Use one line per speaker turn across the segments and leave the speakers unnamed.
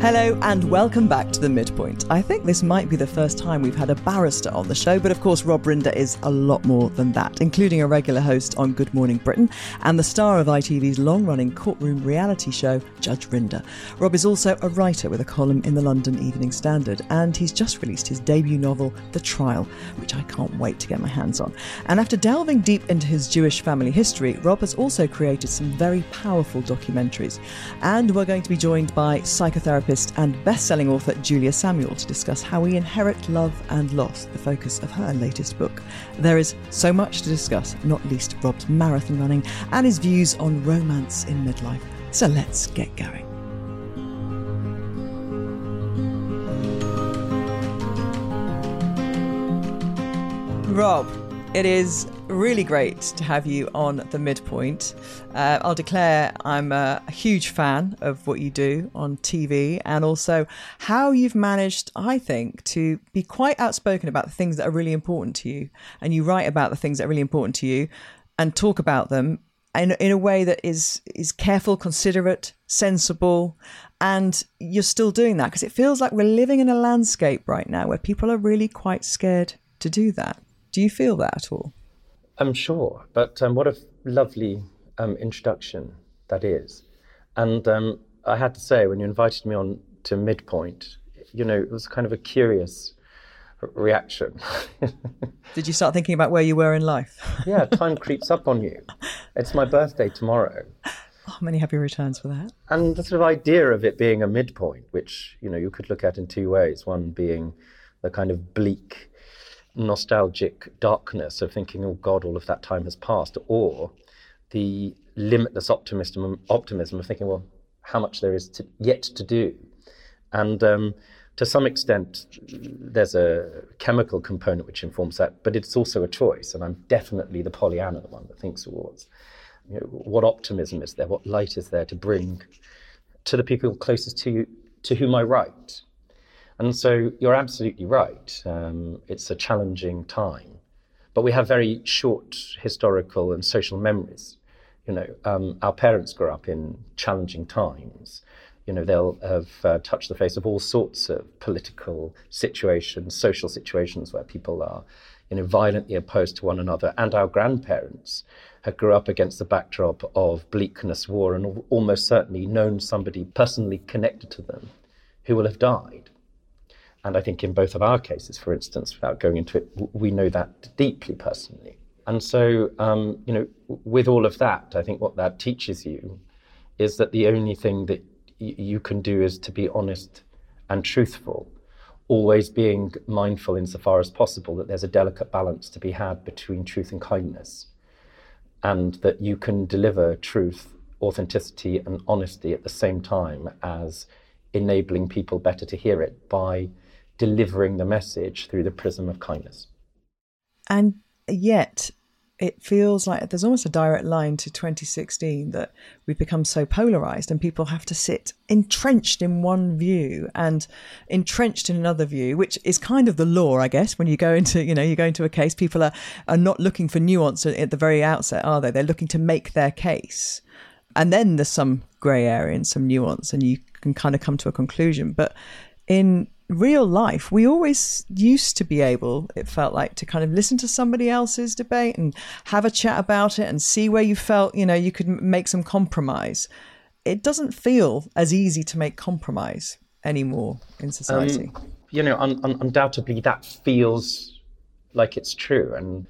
Hello and welcome back to The Midpoint. I think this might be the first time we've had a barrister on the show, but of course, Rob Rinder is a lot more than that, including a regular host on Good Morning Britain and the star of ITV's long running courtroom reality show, Judge Rinder. Rob is also a writer with a column in the London Evening Standard, and he's just released his debut novel, The Trial, which I can't wait to get my hands on. And after delving deep into his Jewish family history, Rob has also created some very powerful documentaries. And we're going to be joined by psychotherapist and best-selling author Julia Samuel to discuss how we inherit love and loss, the focus of her latest book. There is so much to discuss, not least Rob's marathon running and his views on romance in midlife. So let's get going. Rob, it is really great to have you on the midpoint. Uh, I'll declare I'm a, huge fan of what you do on TV and also how you've managed, I think, to be quite outspoken about the things that are really important to you. And you write about the things that are really important to you and talk about them in, in a way that is is careful, considerate, sensible, and you're still doing that because it feels like we're living in a landscape right now where people are really quite scared to do that. Do you feel that at all?
I'm sure, but um, what a lovely um, introduction that is. And um, I had to say, when you invited me on to Midpoint, you know, it was kind of a curious reaction.
Did you start thinking about where you were in life?
yeah, time creeps up on you. It's my birthday tomorrow.
Oh, many happy returns for that.
And the sort of idea of it being a midpoint, which you know you could look at in two ways. One being the kind of bleak nostalgic darkness of thinking, oh God, all of that time has passed, or the limitless optimism, optimism of thinking, well, how much there is to, yet to do. And um, to some extent, there's a chemical component which informs that, but it's also a choice. And I'm definitely the Pollyanna, the one that thinks towards you know, what optimism is there, what light is there to bring to the people closest to you, to whom I write. And so you're absolutely right. Um, it's a challenging time, but we have very short historical and social memories. You know, um, our parents grew up in challenging times. You know, they'll have uh, touched the face of all sorts of political situations, social situations where people are, you know, violently opposed to one another. And our grandparents had grew up against the backdrop of bleakness, war, and almost certainly known somebody personally connected to them who will have died. And I think in both of our cases, for instance, without going into it, we know that deeply personally. And so, um, you know, with all of that, I think what that teaches you is that the only thing that y- you can do is to be honest and truthful, always being mindful insofar as possible that there's a delicate balance to be had between truth and kindness, and that you can deliver truth, authenticity, and honesty at the same time as enabling people better to hear it by delivering the message through the prism of kindness.
And yet, it feels like there's almost a direct line to 2016 that we've become so polarized and people have to sit entrenched in one view and entrenched in another view which is kind of the law i guess when you go into you know you go into a case people are are not looking for nuance at the very outset are they? They're looking to make their case. And then there's some gray area and some nuance and you can kind of come to a conclusion. But in real life, we always used to be able, it felt like, to kind of listen to somebody else's debate and have a chat about it and see where you felt, you know, you could make some compromise. It doesn't feel as easy to make compromise anymore in society. Um,
you know, un- un- undoubtedly that feels like it's true. And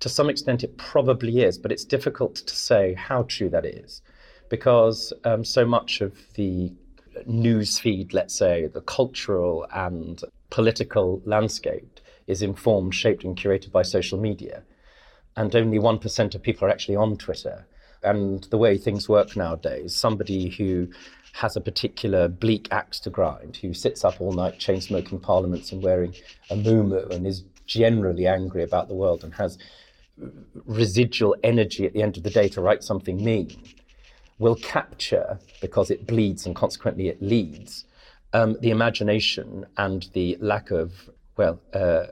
to some extent, it probably is, but it's difficult to say how true that is because um, so much of the news feed, let's say, the cultural and political landscape is informed, shaped, and curated by social media. And only 1% of people are actually on Twitter. And the way things work nowadays, somebody who has a particular bleak axe to grind, who sits up all night chain smoking parliaments and wearing a muumuu and is generally angry about the world and has residual energy at the end of the day to write something mean will capture, because it bleeds and consequently it leads, um, the imagination and the lack of, well, uh,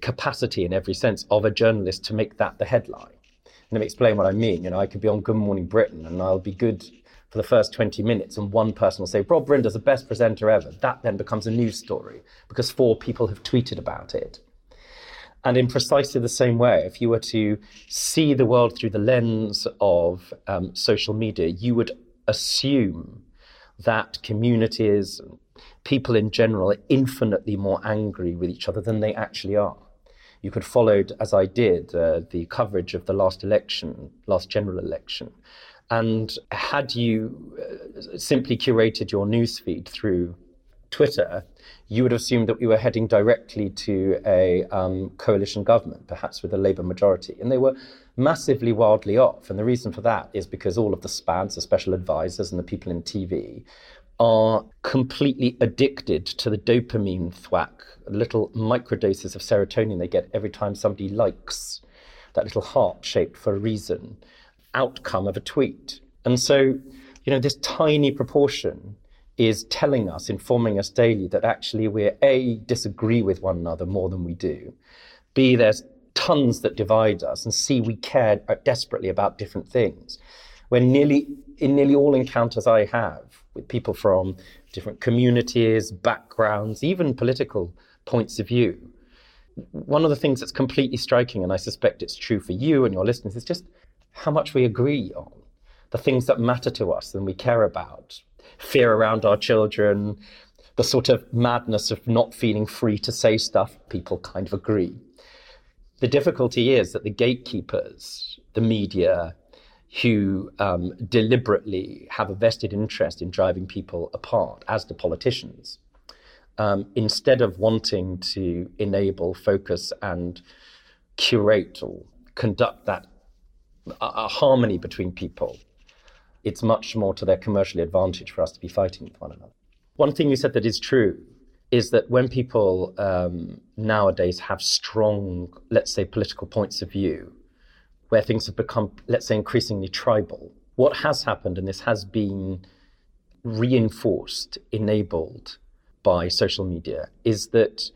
capacity in every sense of a journalist to make that the headline. Let me explain what I mean. You know, I could be on Good Morning Britain and I'll be good for the first 20 minutes and one person will say, Rob Rinder's the best presenter ever. That then becomes a news story because four people have tweeted about it. And in precisely the same way, if you were to see the world through the lens of um, social media, you would assume that communities, people in general, are infinitely more angry with each other than they actually are. You could follow, as I did, uh, the coverage of the last election, last general election. And had you uh, simply curated your newsfeed through Twitter, you would assume that we were heading directly to a um, coalition government, perhaps with a Labour majority. And they were massively wildly off. And the reason for that is because all of the SPADs, the special advisors, and the people in TV are completely addicted to the dopamine thwack, little microdoses of serotonin they get every time somebody likes that little heart shaped for a reason outcome of a tweet. And so, you know, this tiny proportion is telling us, informing us daily that actually we're A, disagree with one another more than we do, B, there's tons that divide us, and C, we care desperately about different things. When nearly, in nearly all encounters I have with people from different communities, backgrounds, even political points of view, one of the things that's completely striking, and I suspect it's true for you and your listeners, is just how much we agree on the things that matter to us and we care about fear around our children, the sort of madness of not feeling free to say stuff, people kind of agree. The difficulty is that the gatekeepers, the media, who um, deliberately have a vested interest in driving people apart, as do politicians, um, instead of wanting to enable, focus, and curate or conduct that a, a harmony between people, it's much more to their commercial advantage for us to be fighting with one another. One thing you said that is true is that when people um, nowadays have strong, let's say, political points of view, where things have become, let's say, increasingly tribal, what has happened, and this has been reinforced, enabled by social media, is that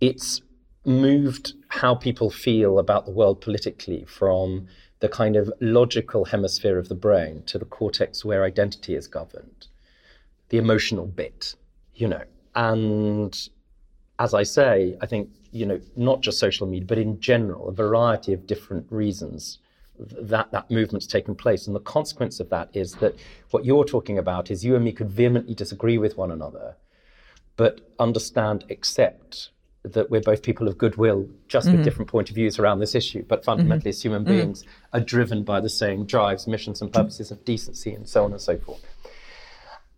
it's moved how people feel about the world politically from the kind of logical hemisphere of the brain to the cortex where identity is governed, the emotional bit, you know. And as I say, I think, you know, not just social media, but in general, a variety of different reasons that that movement's taken place. And the consequence of that is that what you're talking about is you and me could vehemently disagree with one another, but understand, accept that we're both people of goodwill, just mm-hmm. with different point of views around this issue, but fundamentally, mm-hmm. as human mm-hmm. beings, mm-hmm. are driven by the same drives, missions, and purposes of decency, and so on and so forth.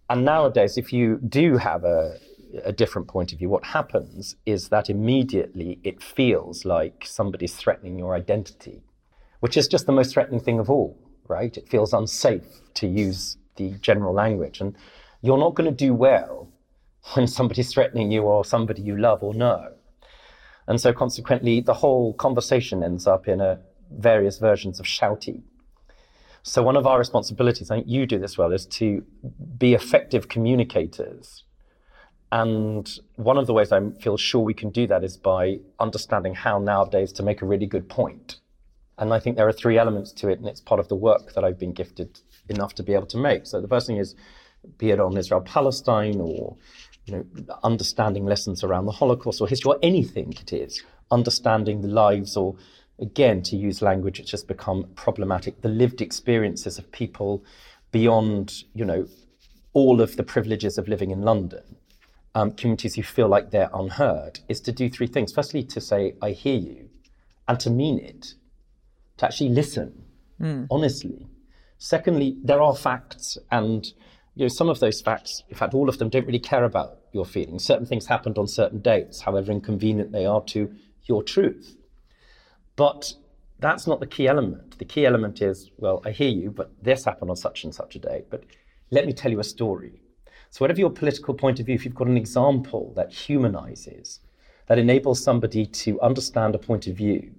And nowadays, if you do have a, a different point of view, what happens is that immediately it feels like somebody's threatening your identity, which is just the most threatening thing of all, right? It feels unsafe to use the general language, and you're not going to do well when somebody's threatening you or somebody you love or know. And so consequently, the whole conversation ends up in a various versions of shouty. So one of our responsibilities, I think you do this well, is to be effective communicators. And one of the ways I feel sure we can do that is by understanding how nowadays to make a really good point. And I think there are three elements to it, and it's part of the work that I've been gifted enough to be able to make. So the first thing is, be it on Israel Palestine or you know, understanding lessons around the Holocaust or history or anything it is, understanding the lives or, again, to use language it's just become problematic, the lived experiences of people beyond, you know, all of the privileges of living in London, um, communities who feel like they're unheard, is to do three things. Firstly, to say, I hear you, and to mean it, to actually listen mm. honestly. Secondly, there are facts and you know, some of those facts, in fact, all of them don't really care about your feelings. Certain things happened on certain dates, however inconvenient they are to your truth. But that's not the key element. The key element is, well, I hear you, but this happened on such and such a date. But let me tell you a story. So, whatever your political point of view, if you've got an example that humanizes, that enables somebody to understand a point of view,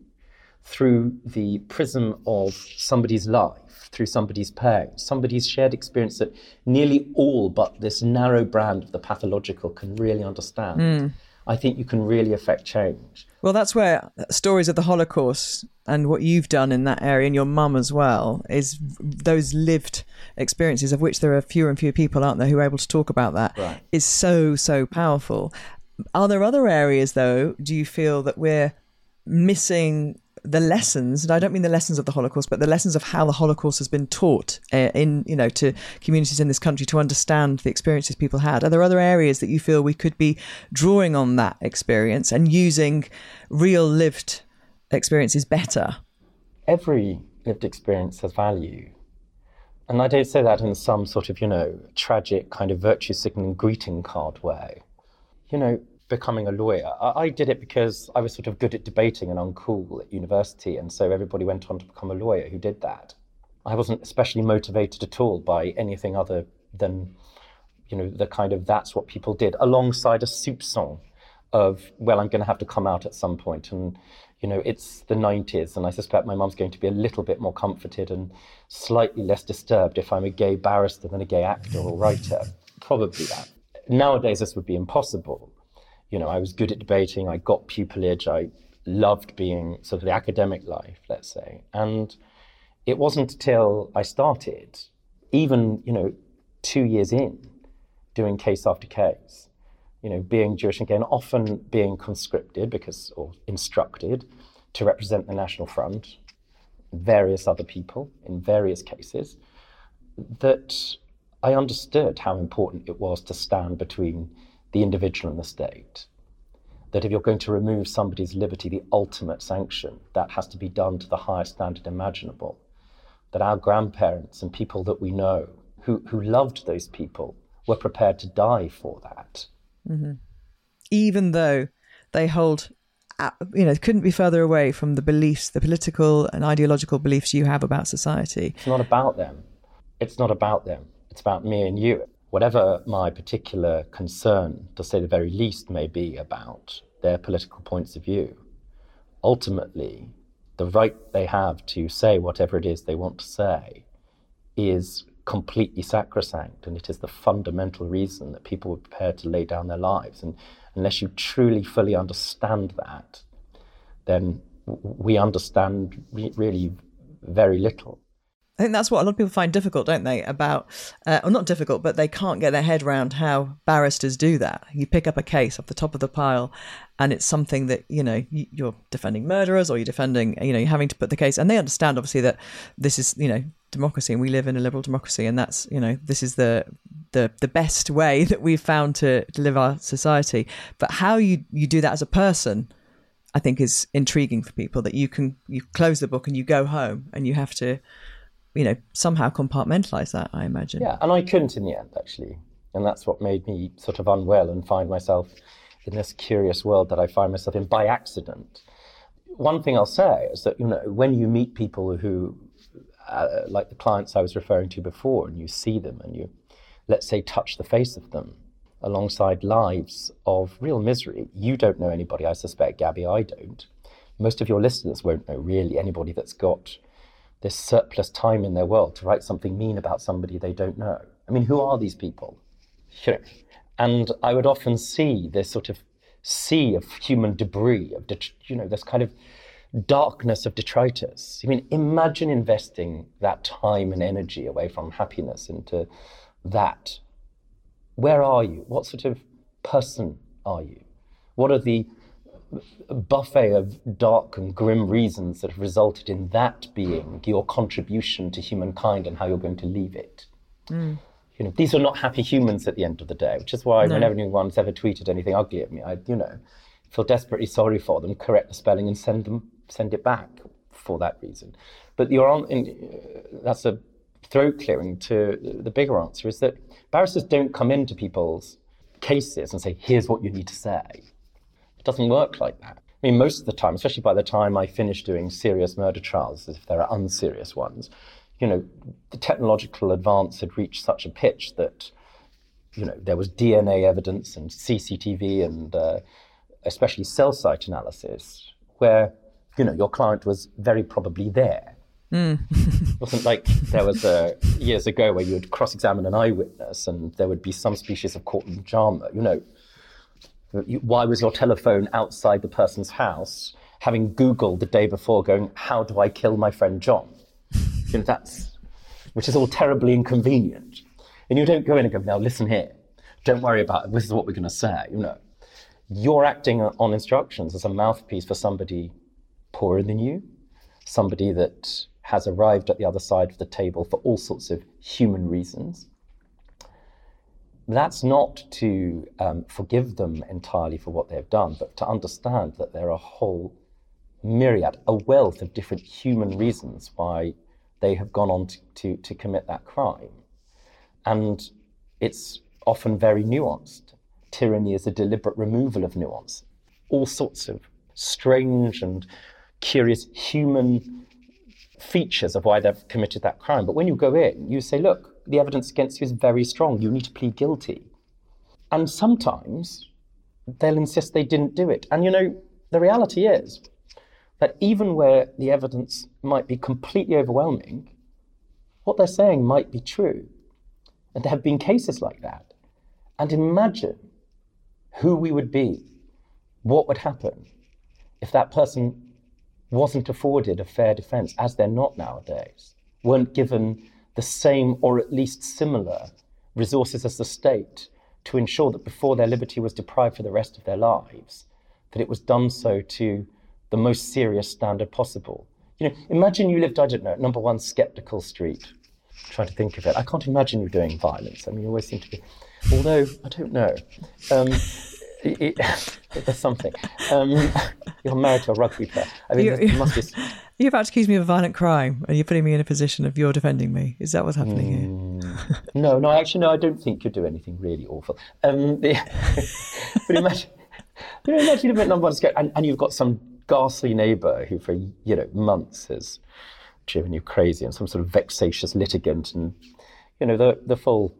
through the prism of somebody's life, through somebody's pain, somebody's shared experience that nearly all but this narrow brand of the pathological can really understand. Mm. I think you can really affect change.
Well, that's where stories of the Holocaust and what you've done in that area, and your mum as well, is those lived experiences, of which there are fewer and fewer people, aren't there, who are able to talk about that, right. is so, so powerful. Are there other areas, though, do you feel that we're missing the lessons, and I don't mean the lessons of the Holocaust, but the lessons of how the Holocaust has been taught uh, in, you know, to communities in this country to understand the experiences people had. Are there other areas that you feel we could be drawing on that experience and using real lived experiences better?
Every lived experience has value. And I don't say that in some sort of, you know, tragic kind of virtue signaling greeting card way. You know, becoming a lawyer. I, I, did it because I was sort of good at debating and uncool at university, and so everybody went on to become a lawyer who did that. I wasn't especially motivated at all by anything other than, you know, the kind of that's what people did, alongside a soupçon of, well, I'm going to have to come out at some point, and you know, it's the 90s, and I suspect my mum's going to be a little bit more comforted and slightly less disturbed if I'm a gay barrister than a gay actor or writer. Probably that. Nowadays, this would be impossible you know, I was good at debating. I got pupillage. I loved being sort of the academic life, let's say. And it wasn't until I started, even, you know, two years in, doing case after case, you know, being Jewish again, often being conscripted because, or instructed to represent the National Front, various other people in various cases, that I understood how important it was to stand between the individual and the state. That if you're going to remove somebody's liberty, the ultimate sanction, that has to be done to the highest standard imaginable. That our grandparents and people that we know who, who loved those people were prepared to die for that.
Mm-hmm. Even though they hold, uh, you know, couldn't be further away from the beliefs, the political and ideological beliefs you have about society.
It's not about them. It's not about them. It's about me and you whatever my particular concern, to say the very least, may be about their political points of view, ultimately, the right they have to say whatever it is they want to say is completely sacrosanct. And it is the fundamental reason that people were prepared to lay down their lives. And unless you truly, fully understand that, then we understand really very little.
I think that's what a lot of people find difficult, don't they? About, uh, not difficult, but they can't get their head around how barristers do that. You pick up a case off the top of the pile, and it's something that you know you're defending murderers, or you're defending, you know, you're having to put the case, and they understand obviously that this is, you know, democracy, and we live in a liberal democracy, and that's, you know, this is the the the best way that we've found to, to live our society. But how you you do that as a person. I think is intriguing for people that you can you close the book and you go home and you have to you know, somehow compartmentalize that, I imagine.
Yeah, and I couldn't in the end, actually. And that's what made me sort of unwell and find myself in this curious world that I find myself in by accident. One thing I'll say is that, you know, when you meet people who, uh, like the clients I was referring to before, and you see them and you, let's say, touch the face of them alongside lives of real misery, you don't know anybody, I suspect, Gabby, I don't. Most of your listeners won't know really anybody that's got this surplus time in their world to write something mean about somebody they don't know. I mean, who are these people? And I would often see this sort of sea of human debris, of you know, this kind of darkness of detritus. I mean, imagine investing that time and energy away from happiness into that. Where are you? What sort of person are you? What are the buffet of dark and grim reasons that have resulted in that being your contribution to humankind and how you're going to leave it. Mm. You know, these are not happy humans at the end of the day, which is why no. whenever anyone's ever tweeted anything ugly at me, I, you know, feel desperately sorry for them, correct the spelling, and send them send it back for that reason. But you're on, in, uh, that's a throat clearing to the bigger answer is that barristers don't come into people's cases and say, here's what you need to say. It doesn't work like that. I mean, most of the time, especially by the time I finish doing serious murder trials, if there are unserious ones, you know, the technological advance had reached such a pitch that, you know, there was DNA evidence and CCTV and uh, especially cell site analysis, where you know, your client was very probably there. Mm. it wasn't like there was a, years ago where you would cross-examine an eyewitness and there would be some species of courtroom drama. You know, why was your telephone outside the person's house? Having Googled the day before, going, "How do I kill my friend John?" You know, that's which is all terribly inconvenient. And you don't go in and go, "Now listen here, don't worry about it. This is what we're going to say." You know, you're acting on instructions as a mouthpiece for somebody poorer than you, somebody that has arrived at the other side of the table for all sorts of human reasons. That's not to um, forgive them entirely for what they've done, but to understand that there are a whole myriad, a wealth of different human reasons why they have gone on to, to, to commit that crime. And it's often very nuanced. Tyranny is a deliberate removal of nuance. All sorts of strange and curious human features of why they've committed that crime. But when you go in, you say, look, the evidence against you is very strong. You need to plead guilty. And sometimes they'll insist they didn't do it. And you know, the reality is that even where the evidence might be completely overwhelming, what they're saying might be true. And there have been cases like that. And imagine who we would be, what would happen if that person wasn't afforded a fair defense, as they're not nowadays, weren't given the same or at least similar resources as the state to ensure that before their liberty was deprived for the rest of their lives, that it was done so to the most serious standard possible. You know, imagine you lived, I don't know, number one Skeptical Street. Trying to think of it. I can't imagine you doing violence. I mean, you always seem to be, although, I don't know. Um, it, it, there's something. Um, you're married to a rugby player. I mean, you, must be.
You're about to accuse me of a violent crime, and you're putting me in a position of you're defending me. Is that what's happening
mm, here? no, no. Actually, no. I don't think you'd do anything really awful. Um, the, but imagine, you know, imagine bit number one and, and you've got some ghastly neighbour who, for you know months, has driven you crazy, and some sort of vexatious litigant, and you know the the full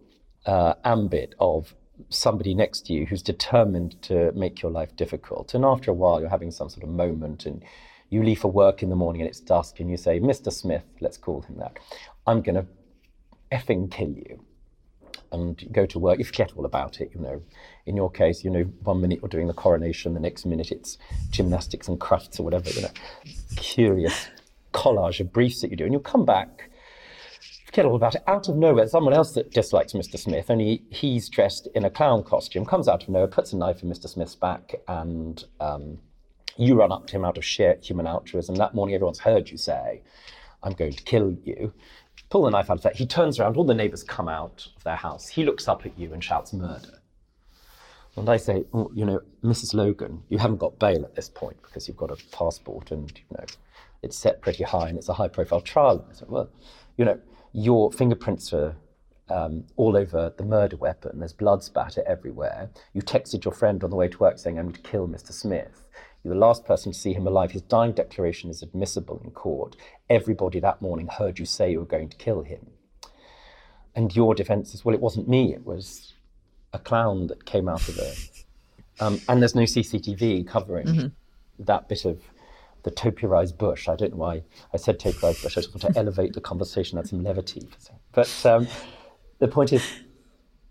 uh, ambit of somebody next to you who's determined to make your life difficult. And after a while, you're having some sort of moment and you leave for work in the morning and it's dusk and you say, Mr. Smith, let's call him that, I'm going to effing kill you. And you go to work, you forget all about it, you know. In your case, you know, one minute you're doing the coronation, the next minute it's gymnastics and crafts or whatever, you know, curious collage of briefs that you do. And you'll come back forget all about it. Out of nowhere, someone else that dislikes Mr. Smith, only he's dressed in a clown costume, comes out of nowhere, puts a knife in Mr. Smith's back, and um, you run up to him out of sheer human altruism. That morning, everyone's heard you say, I'm going to kill you. Pull the knife out of that. He turns around, all the neighbors come out of their house. He looks up at you and shouts, Murder. And I say, oh, you know, Mrs. Logan, you haven't got bail at this point because you've got a passport and, you know, it's set pretty high and it's a high profile trial. I said, well, you know, your fingerprints are um, all over the murder weapon. There's blood spatter everywhere. You texted your friend on the way to work saying, I'm going to kill Mr. Smith. You're the last person to see him alive. His dying declaration is admissible in court. Everybody that morning heard you say you were going to kill him. And your defense is, well, it wasn't me, it was a clown that came out of it. Um, and there's no CCTV covering mm-hmm. that bit of the topiarized bush. I don't know why I said topiarized bush. I just want to elevate the conversation, add some levity. But um, the point is,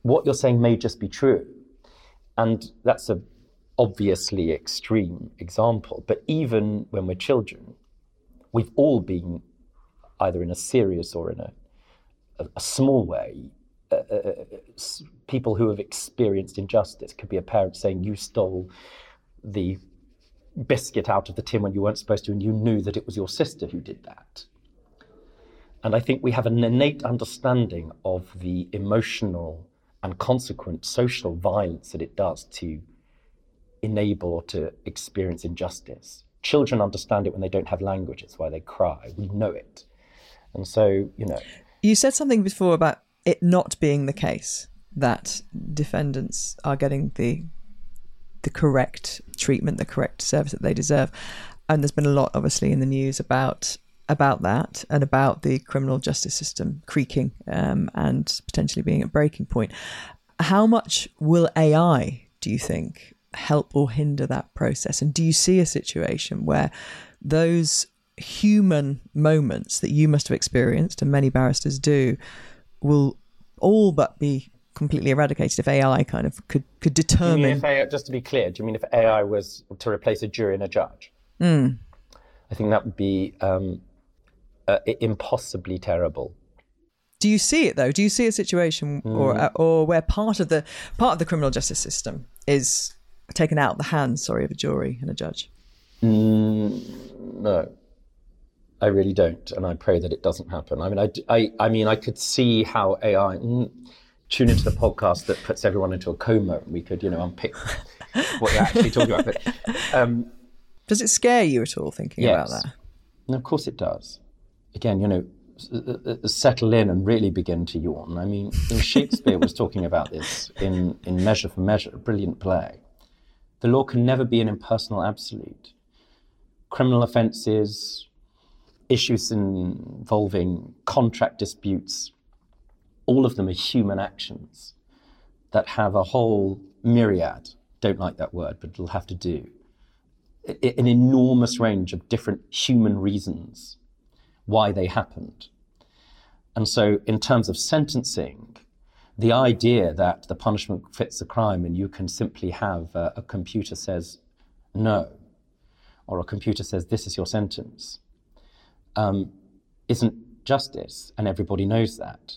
what you're saying may just be true. And that's a obviously extreme example. But even when we're children, we've all been either in a serious or in a, a, a small way. Uh, uh, uh people who have experienced injustice could be a parent saying, You stole the biscuit out of the tin when you weren't supposed to, and you knew that it was your sister who did that. And I think we have an innate understanding of the emotional and consequent social violence that it does to enable or to experience injustice. Children understand it when they don't have language, it's why they cry. We know it. And so, you know.
You said something before about it not being the case that defendants are getting the the correct treatment, the correct service that they deserve. And there's been a lot, obviously, in the news about about that and about the criminal justice system creaking um, and potentially being at breaking point. How much will AI, do you think, help or hinder that process? And do you see a situation where those human moments that you must have experienced, and many barristers do, will all but be completely eradicated if AI kind of could could determine.
if AI, just to be clear, do you mean if AI was to replace a jury and a judge?
Mm.
I think that would be um, uh, impossibly terrible.
Do you see it though? Do you see a situation mm. or or where part of the part of the criminal justice system is taken out of the hands, sorry, of a jury and a judge?
Mm, no, I really don't, and I pray that it doesn't happen. I mean, I, I, I mean, I could see how AI mm, tune into the podcast that puts everyone into a coma, and we could, you know, unpick what you're actually talking about. But um,
does it scare you at all thinking
yes.
about that?
No, of course it does. Again, you know, uh, uh, uh, settle in and really begin to yawn. I mean, Shakespeare was talking about this in, in Measure for Measure, a brilliant play. The law can never be an impersonal absolute. Criminal offences, issues involving contract disputes, all of them are human actions that have a whole myriad, don't like that word, but it'll have to do, an enormous range of different human reasons why they happened. And so, in terms of sentencing, the idea that the punishment fits the crime and you can simply have a, a computer says no, or a computer says this is your sentence, um, isn't justice, and everybody knows that.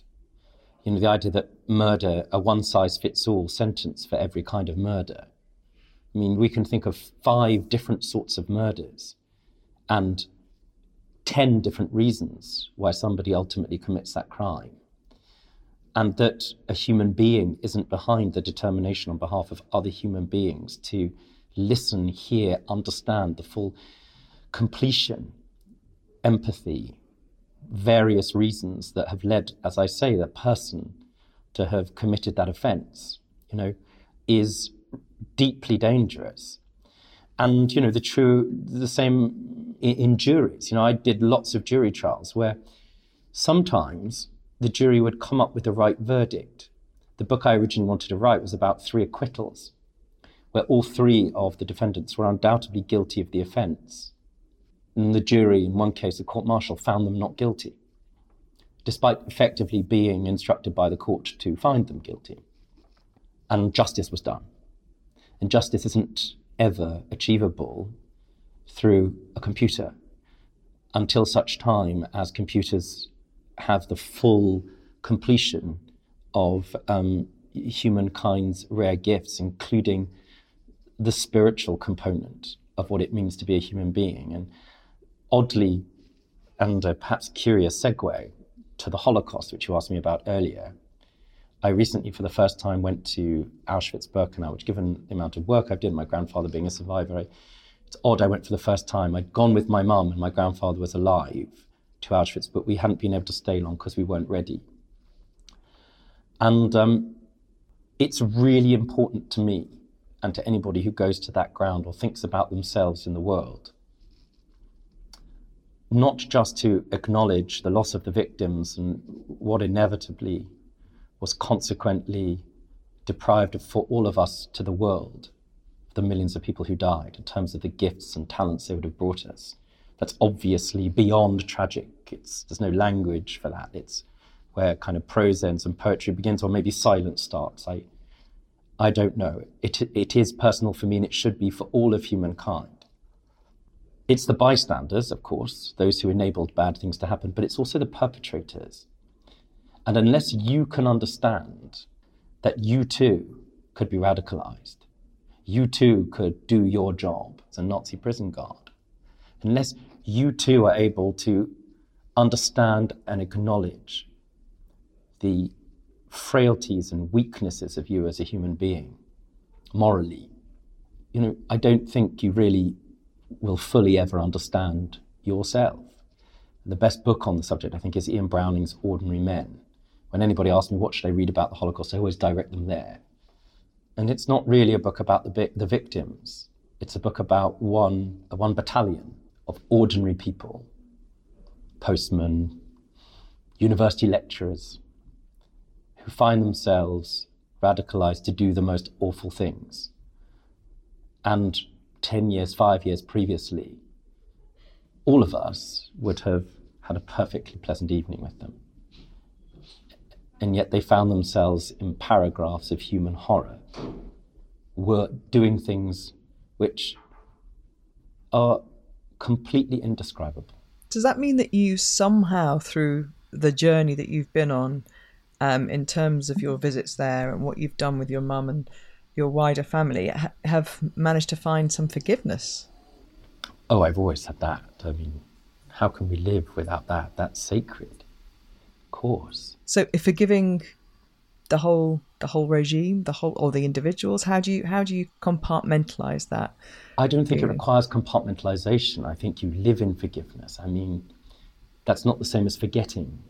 You know, the idea that murder, a one size fits all sentence for every kind of murder. I mean, we can think of five different sorts of murders and 10 different reasons why somebody ultimately commits that crime. And that a human being isn't behind the determination on behalf of other human beings to listen, hear, understand the full completion, empathy, various reasons that have led, as I say, the person to have committed that offense, you know, is deeply dangerous. And, you know, the true, the same in, in juries. You know, I did lots of jury trials where sometimes the jury would come up with the right verdict. The book I originally wanted to write was about three acquittals, where all three of the defendants were undoubtedly guilty of the offence. And the jury, in one case, the court martial, found them not guilty, despite effectively being instructed by the court to find them guilty. And justice was done. And justice isn't ever achievable through a computer until such time as computers have the full completion of um, humankind's rare gifts, including the spiritual component of what it means to be a human being. And oddly, and a perhaps curious segue to the Holocaust, which you asked me about earlier, I recently, for the first time, went to Auschwitz Birkenau, which, given the amount of work I've done, my grandfather being a survivor, I, it's odd I went for the first time. I'd gone with my mum, and my grandfather was alive to Auschwitz, but we hadn't been able to stay long because we weren't ready. And um, it's really important to me and to anybody who goes to that ground or thinks about themselves in the world not just to acknowledge the loss of the victims and what inevitably was consequently deprived of, for all of us to the world, the millions of people who died, in terms of the gifts and talents they would have brought us. That's obviously beyond tragic. It's, there's no language for that. It's where kind of prose ends and poetry begins, or maybe silence starts. I, I don't know. It, it is personal for me, and it should be for all of humankind. It's the bystanders, of course, those who enabled bad things to happen, but it's also the perpetrators and unless you can understand that you too could be radicalized, you too could do your job as a Nazi prison guard, unless you too are able to understand and acknowledge the frailties and weaknesses of you as a human being, morally, you know, I don't think you really will fully ever understand yourself. The best book on the subject, I think, is Ian Browning's Ordinary Men when anybody asks me what should I read about the Holocaust, I always direct them there. And it's not really a book about the, the victims. It's a book about one, one battalion of ordinary people, postmen, university lecturers, who find themselves radicalized to do the most awful things. And 10 years, five years previously, all of us would have had a perfectly pleasant evening with them. And yet they found themselves in paragraphs of human horror, were doing things which are completely indescribable.
Does that mean that you somehow, through the journey that you've been on, um, in terms of your visits there and what you've done with your mum and your wider family, ha- have managed to find some forgiveness?
Oh, I've always had that. I mean, how can we live without that? That's sacred. Course.
So, if forgiving the whole the whole regime, the whole or the individuals, how do you how do you compartmentalize that?
I don't think it requires compartmentalization. I think you live in forgiveness. I mean, that's not the same as forgetting.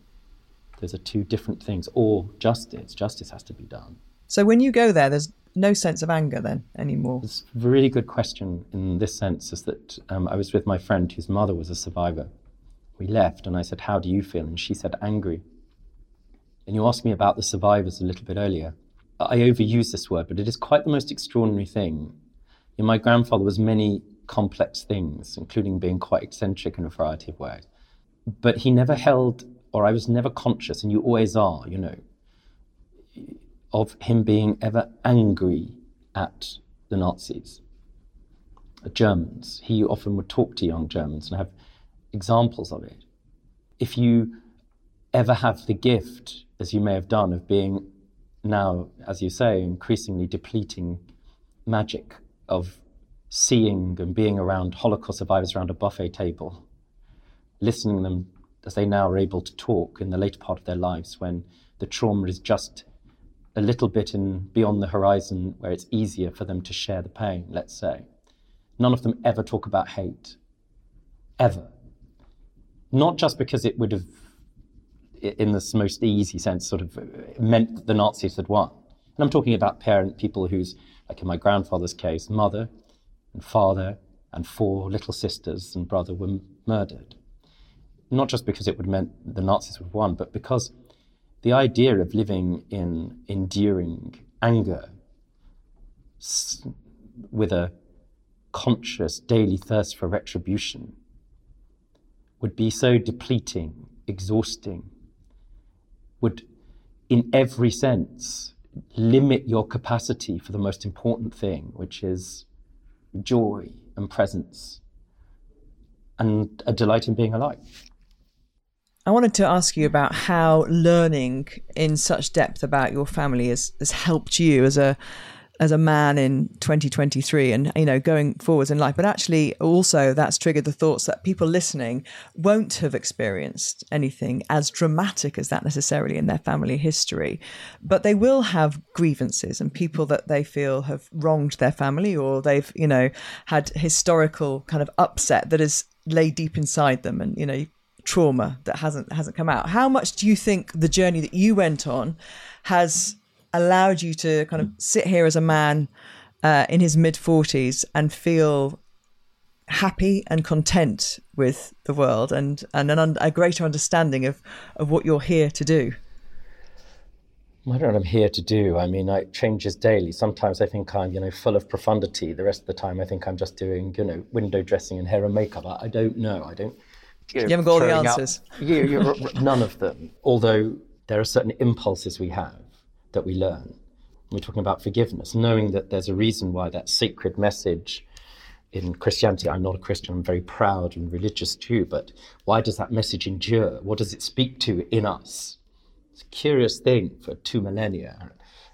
Those are two different things. Or justice. Justice has to be done.
So when you go there, there's no sense of anger then anymore.
It's a really good question in this sense is that um, I was with my friend whose mother was a survivor. We left and I said, How do you feel? And she said, Angry. And you asked me about the survivors a little bit earlier. I overuse this word, but it is quite the most extraordinary thing. You know, my grandfather was many complex things, including being quite eccentric in a variety of ways. But he never held, or I was never conscious, and you always are, you know, of him being ever angry at the Nazis, the Germans. He often would talk to young Germans and have examples of it. If you ever have the gift, as you may have done, of being now, as you say, increasingly depleting magic of seeing and being around Holocaust survivors around a buffet table, listening them as they now are able to talk in the later part of their lives when the trauma is just a little bit in beyond the horizon where it's easier for them to share the pain, let's say. None of them ever talk about hate. Ever. Not just because it would have, in this most easy sense, sort of meant that the Nazis had won. And I'm talking about parent people whose, like in my grandfather's case, mother and father and four little sisters and brother were murdered. Not just because it would meant the Nazis would won, but because the idea of living in enduring anger with a conscious daily thirst for retribution would be so depleting, exhausting, would, in every sense, limit your capacity for the most important thing, which is joy and presence and a delight in being alive.
I wanted to ask you about how learning in such depth about your family has, has helped you as a as a man in 2023 and you know going forwards in life but actually also that's triggered the thoughts that people listening won't have experienced anything as dramatic as that necessarily in their family history but they will have grievances and people that they feel have wronged their family or they've you know had historical kind of upset that is laid deep inside them and you know trauma that hasn't hasn't come out. How much do you think the journey that you went on has allowed you to kind of sit here as a man uh, in his mid forties and feel happy and content with the world and and an, a greater understanding of of what you're here to do?
I don't know what I'm here to do. I mean, it changes daily. Sometimes I think I'm, you know, full of profundity. The rest of the time, I think I'm just doing, you know, window dressing and hair and makeup. I, I don't know. I don't
you, know, you haven't got all the answers.
you, none of them. Although there are certain impulses we have that we learn. We're talking about forgiveness, knowing that there's a reason why that sacred message in Christianity, I'm not a Christian, I'm very proud and religious too, but why does that message endure? What does it speak to in us? It's a curious thing for two millennia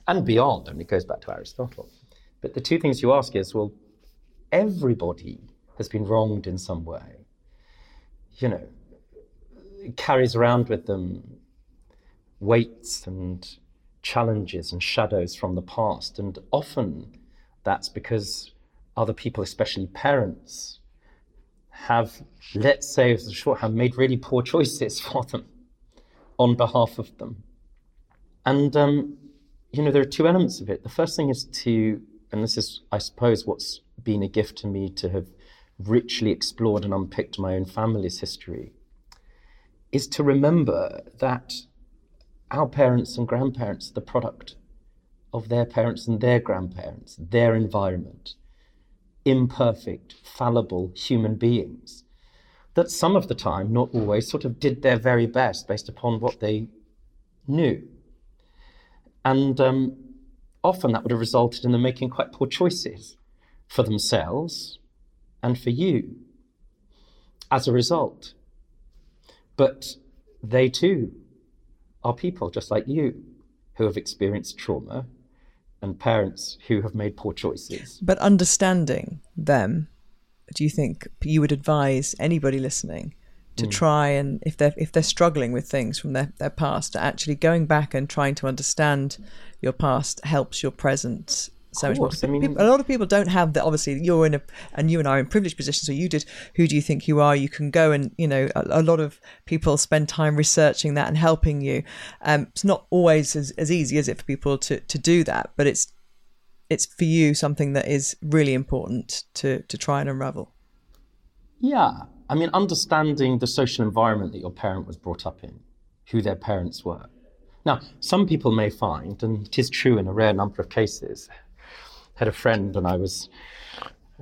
and beyond, and it goes back to Aristotle. But the two things you ask is well, everybody has been wronged in some way you know, carries around with them weights and challenges and shadows from the past. And often that's because other people, especially parents, have, let's say, as a shorthand, made really poor choices for them on behalf of them. And, um, you know, there are two elements of it. The first thing is to, and this is, I suppose, what's been a gift to me to have richly explored and unpicked my own family's history is to remember that our parents and grandparents are the product of their parents and their grandparents, their environment, imperfect, fallible human beings that some of the time, not always, sort of did their very best based upon what they knew. And um, often that would have resulted in them making quite poor choices for themselves and for you as a result. But they too are people just like you who have experienced trauma and parents who have made poor choices.
But understanding them, do you think you would advise anybody listening to mm. try and if they're if they're struggling with things from their, their past, to actually going back and trying to understand your past helps your present so much more. I mean, people, a lot of people don't have that. Obviously, you're in a, and you and I are in privileged positions. So you did. Who do you think you are? You can go and you know. A, a lot of people spend time researching that and helping you. Um, it's not always as, as easy, as it, for people to to do that? But it's it's for you something that is really important to to try and unravel.
Yeah, I mean, understanding the social environment that your parent was brought up in, who their parents were. Now, some people may find, and it is true in a rare number of cases, had a friend and I was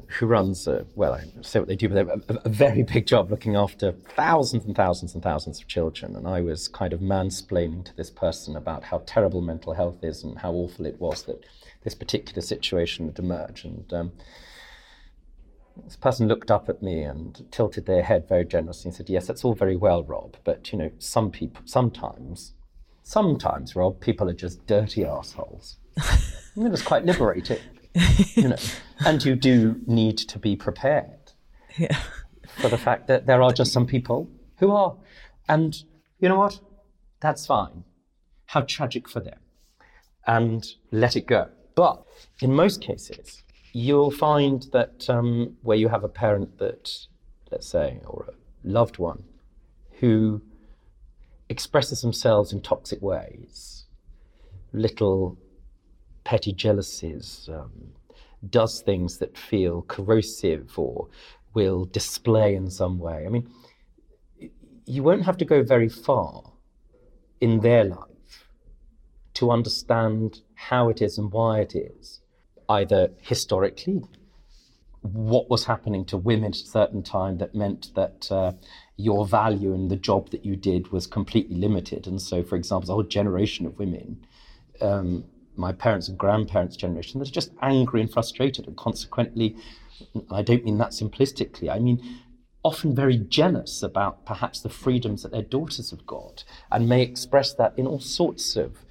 who runs a, well, I say what they do, but a, a, a, very big job looking after thousands and thousands and thousands of children. And I was kind of mansplaining to this person about how terrible mental health is and how awful it was that this particular situation had emerged. And um, this person looked up at me and tilted their head very generously and said, "Yes, that's all very well, Rob, but you know, some people, sometimes, sometimes, Rob, people are just dirty assholes." and it was quite liberating you know, and you do need to be prepared yeah. for the fact that there are just some people who are, and you know what? That's fine. How tragic for them, and let it go. But in most cases, you'll find that um, where you have a parent that, let's say, or a loved one who expresses themselves in toxic ways, little petty jealousies, um, does things that feel corrosive or will display in some way. I mean, you won't have to go very far in their life to understand how it is and why it is, either historically, what was happening to women at a certain time that meant that uh, your value in the job that you did was completely limited. And so, for example, a whole generation of women um, my parents' and grandparents' generation that are just angry and frustrated, and consequently, I don't mean that simplistically, I mean often very jealous about perhaps the freedoms that their daughters have got, and may express that in all sorts of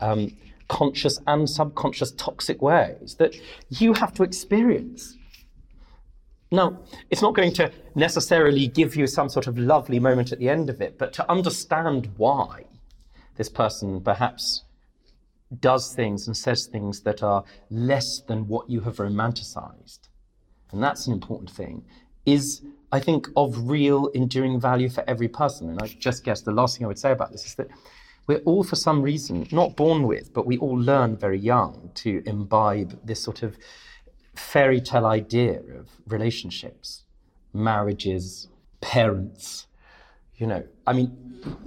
um, conscious and subconscious toxic ways that you have to experience. Now, it's not going to necessarily give you some sort of lovely moment at the end of it, but to understand why this person perhaps does things and says things that are less than what you have romanticized, and that's an important thing, is, I think, of real enduring value for every person. And I just guess the last thing I would say about this is that we're all, for some reason, not born with, but we all learn very young to imbibe this sort of fairy tale idea of relationships, marriages, parents, you know, I mean,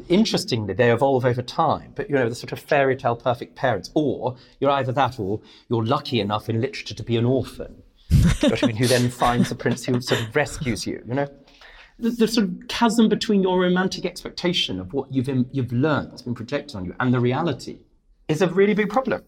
interestingly, they evolve over time, but you know, the sort of fairy tale perfect parents, or you're either that or you're lucky enough in literature to be an orphan, I mean, who then finds a prince who sort of rescues you, you know? The, the, sort of chasm between your romantic expectation of what you've, you've learned that's been projected on you and the reality is a really big problem.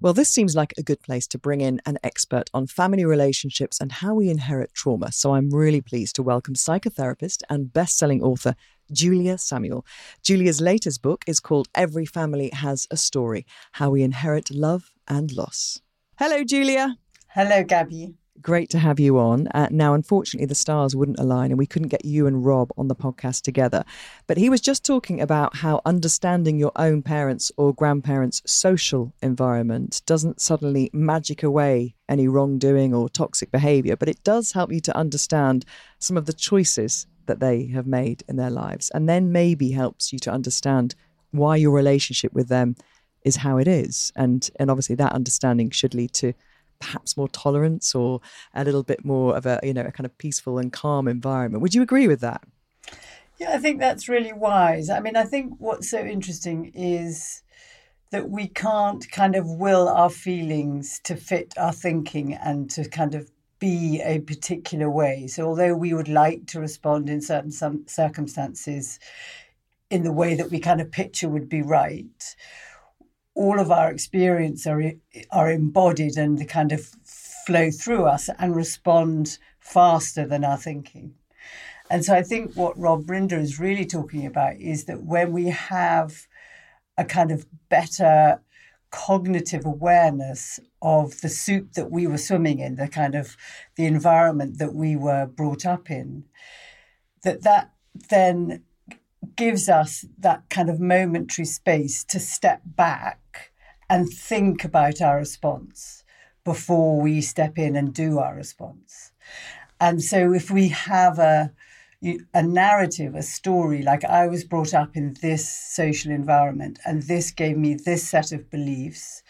Well, this seems like a good place to bring in an expert on family relationships and how we inherit trauma. So I'm really pleased to welcome psychotherapist and best-selling author Julia Samuel. Julia's latest book is called Every Family Has a Story: How We Inherit Love and Loss. Hello, Julia.
Hello, Gabby.
Great to have you on. Uh, now, unfortunately, the stars wouldn't align and we couldn't get you and Rob on the podcast together. But he was just talking about how understanding your own parents' or grandparents' social environment doesn't suddenly magic away any wrongdoing or toxic behavior, but it does help you to understand some of the choices that they have made in their lives. And then maybe helps you to understand why your relationship with them is how it is. And, and obviously, that understanding should lead to perhaps more tolerance or a little bit more of a you know a kind of peaceful and calm environment. Would you agree with that?
Yeah, I think that's really wise. I mean, I think what's so interesting is that we can't kind of will our feelings to fit our thinking and to kind of be a particular way. So, although we would like to respond in certain some circumstances in the way that we kind of picture would be right, all of our experience are are embodied and they kind of flow through us and respond faster than our thinking. And so, I think what Rob Rinder is really talking about is that when we have a kind of better cognitive awareness of the soup that we were swimming in, the kind of the environment that we were brought up in, that that then gives us that kind of momentary space to step back and think about our response before we step in and do our response. And so if we have a a narrative, a story, like I was brought up in this social environment and this gave me this set of beliefs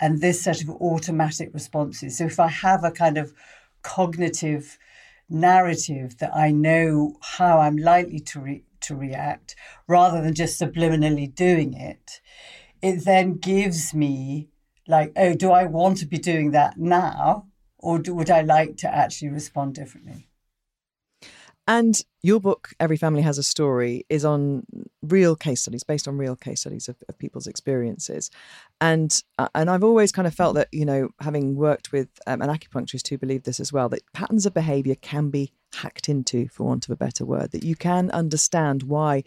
and this set of automatic responses. So if I have a kind of cognitive narrative that I know how I'm likely to re- to react rather than just subliminally doing it, it then gives me like, oh, do I want to be doing that now? Or do, would I like to actually respond differently?
And your book, Every Family Has a Story, is on real case studies, based on real case studies of, of people's experiences. And uh, and I've always kind of felt that, you know, having worked with um, an acupuncturist who believed this as well, that patterns of behavior can be hacked into, for want of a better word, that you can understand why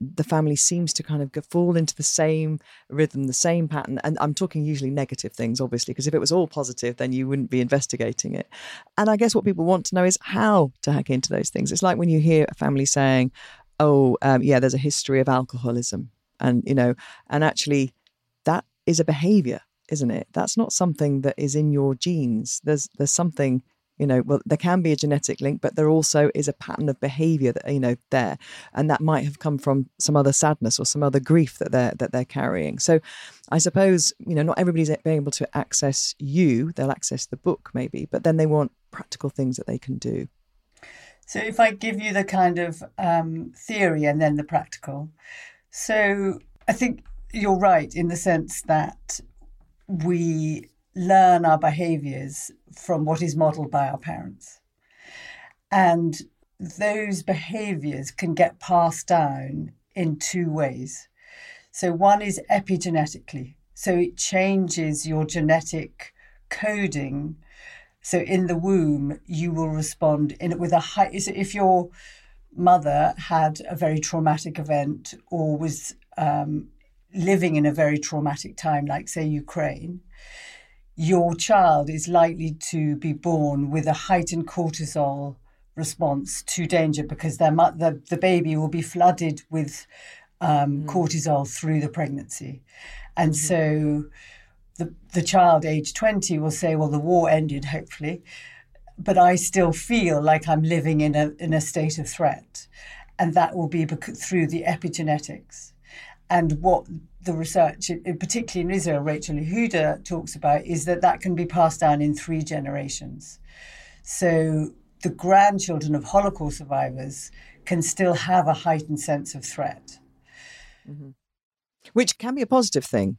the family seems to kind of fall into the same rhythm, the same pattern. And I'm talking usually negative things, obviously, because if it was all positive, then you wouldn't be investigating it. And I guess what people want to know is how to hack into those things. It's like when you hear a family saying, oh, um, yeah, there's a history of alcoholism. And, you know, and actually that is a behavior, isn't it? That's not something that is in your genes. There's, there's something you know well there can be a genetic link but there also is a pattern of behavior that you know there and that might have come from some other sadness or some other grief that they're that they're carrying. So i suppose you know not everybody's being able to access you. They'll access the book maybe but then they want practical things that they can do.
So if i give you the kind of um, theory and then the practical. So i think you're right in the sense that we learn our behaviors from what is modeled by our parents. And those behaviors can get passed down in two ways. So, one is epigenetically, so it changes your genetic coding. So, in the womb, you will respond in with a high. If your mother had a very traumatic event or was um, living in a very traumatic time, like, say, Ukraine, your child is likely to be born with a heightened cortisol response to danger because their the, the baby will be flooded with um, mm. cortisol through the pregnancy. And mm-hmm. so the, the child age 20 will say, well, the war ended, hopefully, but I still feel like I'm living in a, in a state of threat. And that will be through the epigenetics. And what the research, particularly in Israel, Rachel Yehuda talks about, is that that can be passed down in three generations. So the grandchildren of Holocaust survivors can still have a heightened sense of threat.
Mm-hmm. Which can be a positive thing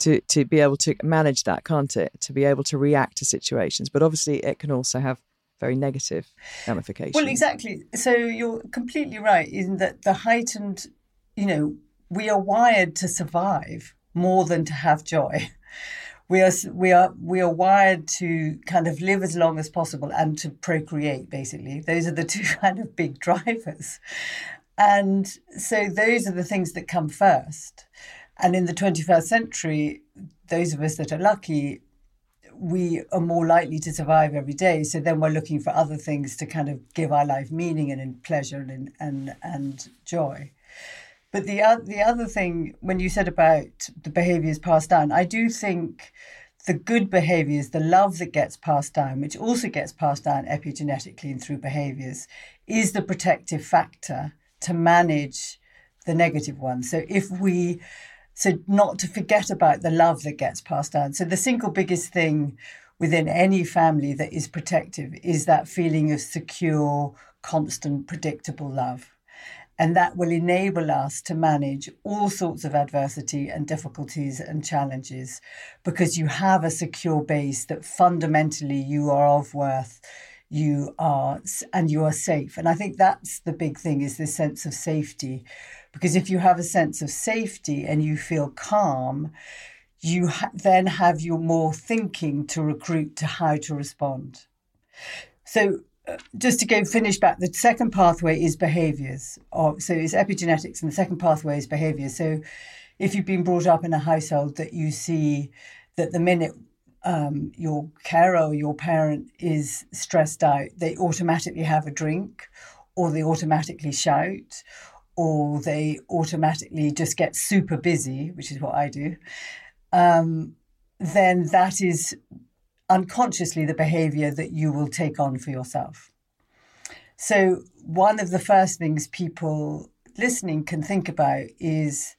to, to be able to manage that, can't it? To be able to react to situations. But obviously, it can also have very negative ramifications.
Well, exactly. So you're completely right in that the heightened, you know, we are wired to survive more than to have joy. We are we are we are wired to kind of live as long as possible and to procreate. Basically, those are the two kind of big drivers, and so those are the things that come first. And in the twenty first century, those of us that are lucky we are more likely to survive every day. So then we're looking for other things to kind of give our life meaning and pleasure and and, and joy. But the the other thing, when you said about the behaviours passed down, I do think the good behaviours, the love that gets passed down, which also gets passed down epigenetically and through behaviours, is the protective factor to manage the negative ones. So if we so not to forget about the love that gets passed down. So the single biggest thing within any family that is protective is that feeling of secure, constant, predictable love. And that will enable us to manage all sorts of adversity and difficulties and challenges because you have a secure base that fundamentally you are of worth, you are, and you are safe. And I think that's the big thing is this sense of safety. Because if you have a sense of safety and you feel calm, you ha- then have your more thinking to recruit to how to respond. So, just to go finish back, the second pathway is behaviors. Or, so it's epigenetics, and the second pathway is behavior. So, if you've been brought up in a household that you see that the minute um, your carer or your parent is stressed out, they automatically have a drink, or they automatically shout, or they automatically just get super busy, which is what I do um, then that is unconsciously the behavior that you will take on for yourself. So, one of the first things people listening can think about is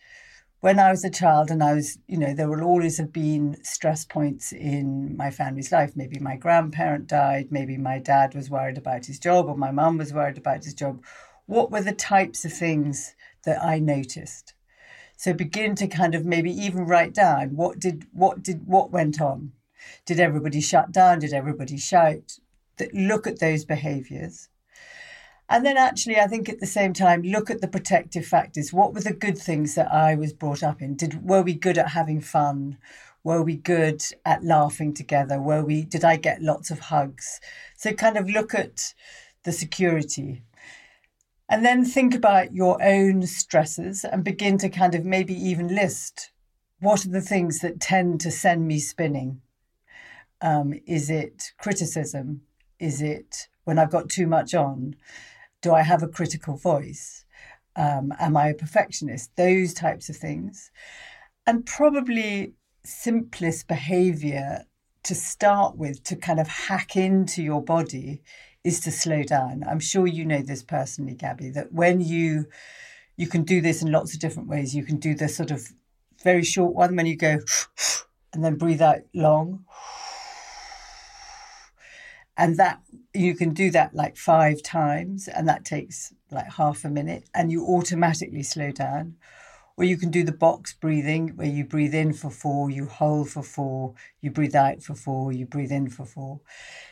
when I was a child and I was, you know, there will always have been stress points in my family's life. Maybe my grandparent died, maybe my dad was worried about his job, or my mum was worried about his job. What were the types of things that I noticed? So begin to kind of maybe even write down what did what did what went on. Did everybody shut down? Did everybody shout? That look at those behaviours. And then actually, I think at the same time, look at the protective factors. What were the good things that I was brought up in? Did were we good at having fun? Were we good at laughing together? Were we did I get lots of hugs? So kind of look at the security and then think about your own stresses and begin to kind of maybe even list what are the things that tend to send me spinning? Um, is it criticism? Is it when I've got too much on? Do I have a critical voice? Um, am I a perfectionist? Those types of things. And probably simplest behavior to start with to kind of hack into your body is to slow down. I'm sure you know this personally, Gabby, that when you you can do this in lots of different ways. You can do the sort of very short one when you go and then breathe out long. And that you can do that like five times, and that takes like half a minute, and you automatically slow down. Or you can do the box breathing where you breathe in for four, you hold for four, you breathe out for four, you breathe in for four.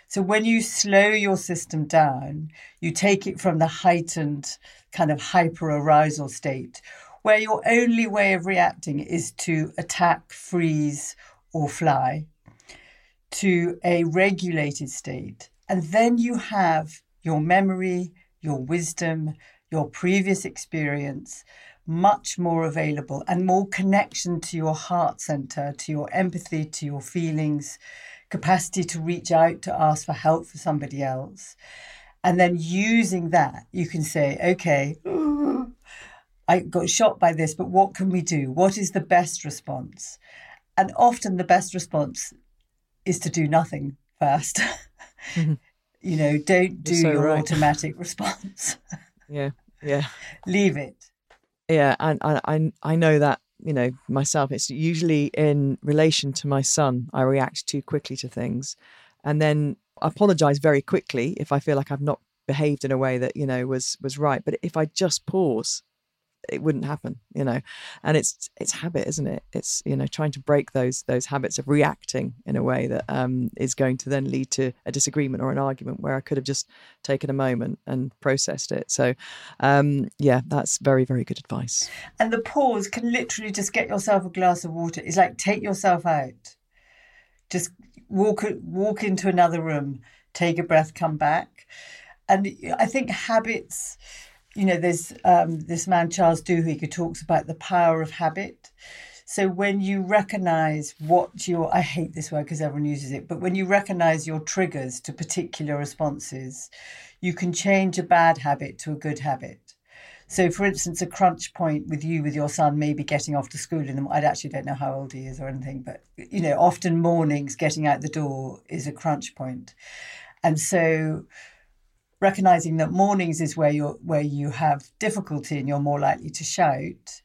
So when you slow your system down, you take it from the heightened kind of hyper arousal state where your only way of reacting is to attack, freeze, or fly to a regulated state. And then you have your memory, your wisdom, your previous experience, much more available and more connection to your heart center, to your empathy, to your feelings, capacity to reach out to ask for help for somebody else. And then using that, you can say, okay, I got shot by this, but what can we do? What is the best response? And often the best response is to do nothing 1st mm-hmm. you know, don't do so your right. automatic response.
yeah, yeah.
Leave it
yeah and I, I know that you know myself it's usually in relation to my son i react too quickly to things and then apologize very quickly if i feel like i've not behaved in a way that you know was was right but if i just pause it wouldn't happen you know? And it's it's habit isn't it? It's you know trying to break those those habits of reacting in a way that um, is going to then lead to a disagreement or an argument where i could have just taken a moment and processed it. So um, yeah that's very very good advice.
And the pause can literally just get yourself a glass of water. It's like take yourself out. Just walk walk into another room take a breath come back. And i think habits you know, there's um, this man, Charles Duhigg, who talks about the power of habit. So when you recognize what your, I hate this word because everyone uses it, but when you recognize your triggers to particular responses, you can change a bad habit to a good habit. So, for instance, a crunch point with you, with your son, maybe getting off to school in the. I actually don't know how old he is or anything, but you know, often mornings getting out the door is a crunch point, and so recognizing that mornings is where you where you have difficulty and you're more likely to shout,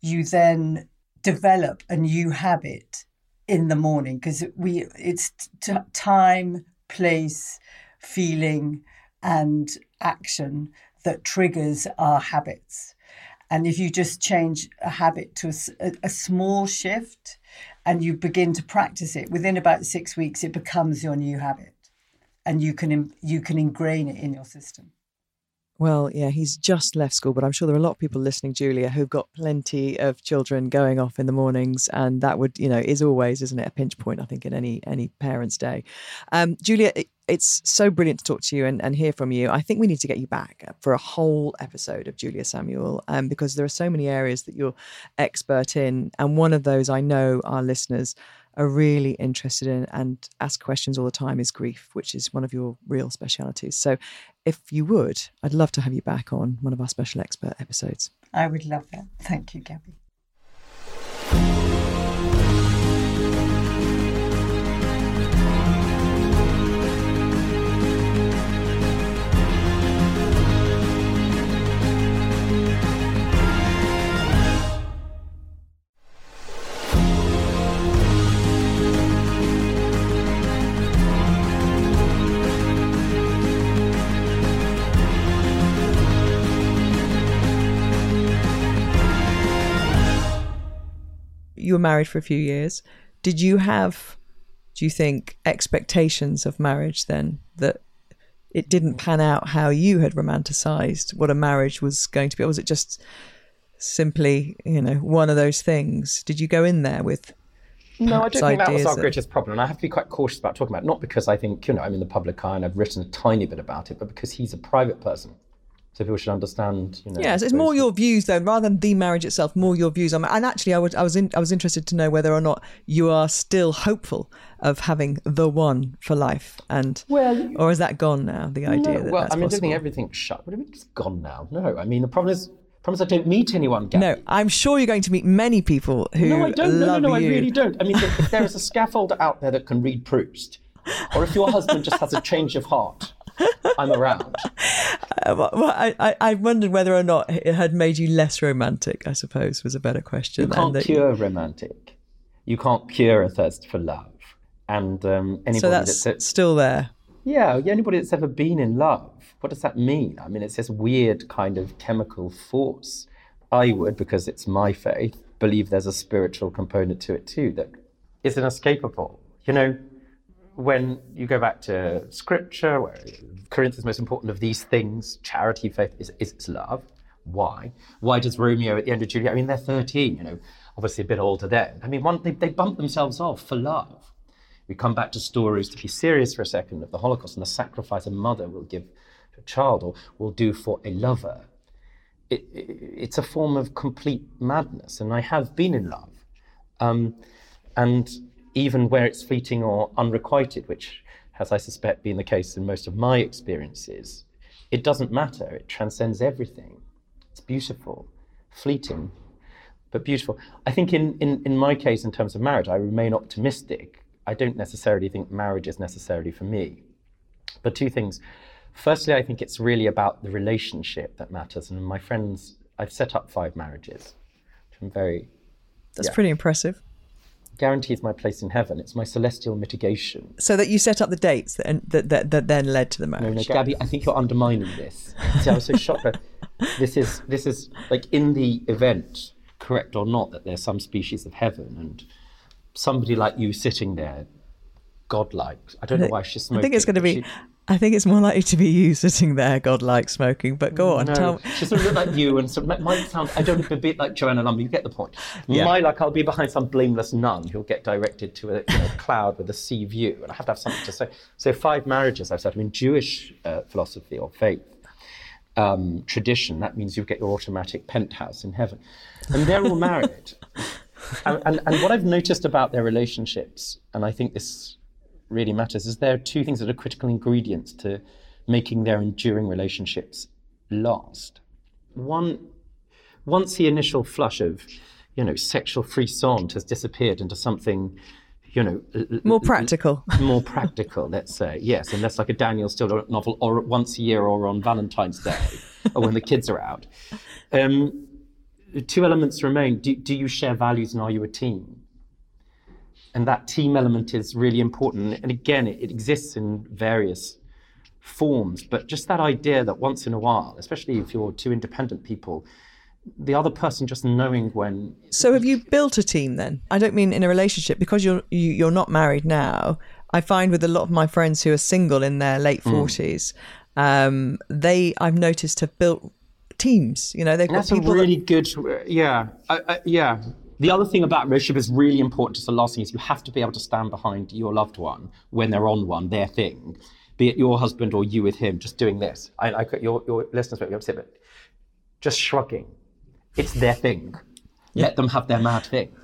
you then develop a new habit in the morning because we it's t- time, place, feeling, and action that triggers our habits. And if you just change a habit to a, a, small shift and you begin to practice it, within about six weeks, it becomes your new habit and you can, you can ingrain it in your system.
Well, yeah, he's just left school, but I'm sure there are a lot of people listening, Julia, who've got plenty of children going off in the mornings, and that would, you know, is always, isn't it, a pinch point? I think in any any parent's day. Um, Julia, it's so brilliant to talk to you and, and hear from you. I think we need to get you back for a whole episode of Julia Samuel, um, because there are so many areas that you're expert in, and one of those I know our listeners are really interested in and ask questions all the time is grief, which is one of your real specialities. So, if you would, I'd love to have you back on one of our special expert episodes.
I would love that. Thank you, Gabby.
Were married for a few years. Did you have, do you think, expectations of marriage then that it didn't pan out how you had romanticized what a marriage was going to be? Or was it just simply, you know, one of those things? Did you go in there with
no, I don't think that was our greatest problem. And I have to be quite cautious about talking about it, not because I think, you know, I'm in the public eye and I've written a tiny bit about it, but because he's a private person so people should understand. You know,
yes, it's more your views though, rather than the marriage itself. More your views on. And actually, I would, I was, in, I was interested to know whether or not you are still hopeful of having the one for life, and well, or is that gone now? The idea. No,
that well,
I
mean, I don't think everything's shut. What do you mean it's gone now? No, I mean the problem is. Promise I don't meet anyone. Gabby.
No, I'm sure you're going to meet many people who.
No, I don't. No, no, no,
you.
I really don't. I mean, if there is a scaffolder out there that can read Proust, or if your husband just has a change of heart, I'm around.
Uh, well, I, I wondered whether or not it had made you less romantic. I suppose was a better question.
You can't cure you... romantic. You can't cure a thirst for love. And um, anybody
so that's,
that's
still there.
Yeah, anybody that's ever been in love. What does that mean? I mean, it's this weird kind of chemical force. I would, because it's my faith, believe there's a spiritual component to it too that is inescapable. You know, when you go back to scripture, where Corinthians most important of these things, charity, faith is, is love. Why? Why does Romeo at the end of Juliet? I mean, they're 13, you know, obviously a bit older then. I mean, one, they, they bump themselves off for love. We come back to stories to be serious for a second of the Holocaust and the sacrifice a mother will give to a child or will do for a lover. It, it, it's a form of complete madness, and I have been in love. Um, and even where it's fleeting or unrequited, which has, I suspect, been the case in most of my experiences, it doesn't matter. It transcends everything. It's beautiful, fleeting, but beautiful. I think in, in, in my case, in terms of marriage, I remain optimistic. I don't necessarily think marriage is necessarily for me. But two things. Firstly, I think it's really about the relationship that matters. And my friends, I've set up five marriages, which I'm very.
That's yeah. pretty impressive
guarantees my place in heaven. It's my celestial mitigation.
So that you set up the dates that that, that, that then led to the marriage.
No, no, Gabby, I think you're undermining this. See, I was so shocked. this is this is like in the event, correct or not, that there's some species of heaven and somebody like you sitting there, godlike. I don't know why she's smoking.
I think it's going to be. She, I think it's more likely to be you sitting there, godlike, smoking. But go on,
no,
tell.
She sort of look like you, and sort of might sound. I don't a bit like Joanna Lumley. You get the point. Yeah. My like, I'll be behind some blameless nun who'll get directed to a you know, cloud with a sea view, and I have to have something to say. So five marriages. I've said. I mean, Jewish uh, philosophy or faith. Um, tradition, that means you get your automatic penthouse in heaven. And they're all married. and, and, and what I've noticed about their relationships, and I think this really matters is there are two things that are critical ingredients to making their enduring relationships last. One, once the initial flush of, you know, sexual frisson has disappeared into something, you know,
more practical,
more practical, let's say, yes, unless that's like a Danielle Steel novel, or once a year, or on Valentine's Day, or when the kids are out. Um, two elements remain: do, do you share values, and are you a team? And that team element is really important. And again, it, it exists in various forms, but just that idea that once in a while, especially if you're two independent people, the other person just knowing when.
So have you built a team then? I don't mean in a relationship because you're you, you're not married now. I find with a lot of my friends who are single in their late
Hmm.
forties, um, they I've noticed have built teams. You know, they've got
That's a
people. that-
really good, yeah, I, I, yeah. The other thing about relationship is really important. Just the last thing is you have to be able to stand behind your loved one when they're on one, their thing, be it your husband or you with him, just doing this. I, I your your listeners might be upset, but just shrugging. It's their thing. Let them have their mad thing.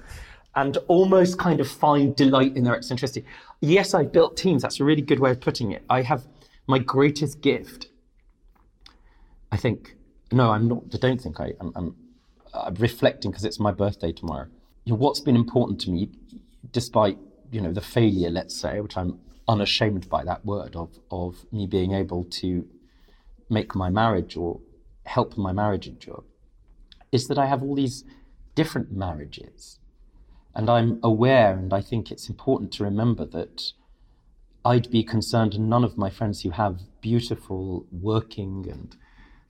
And almost kind of find delight in their eccentricity. Yes, I built teams. That's a really good way of putting it. I have my greatest gift I think no, I'm not. I don't think I, I'm, I'm, I'm reflecting because it's my birthday tomorrow. You know, what's been important to me, despite you know the failure, let's say, which I'm unashamed by that word of of me being able to make my marriage or help my marriage endure, is that I have all these different marriages, and I'm aware, and I think it's important to remember that I'd be concerned, and none of my friends who have beautiful, working, and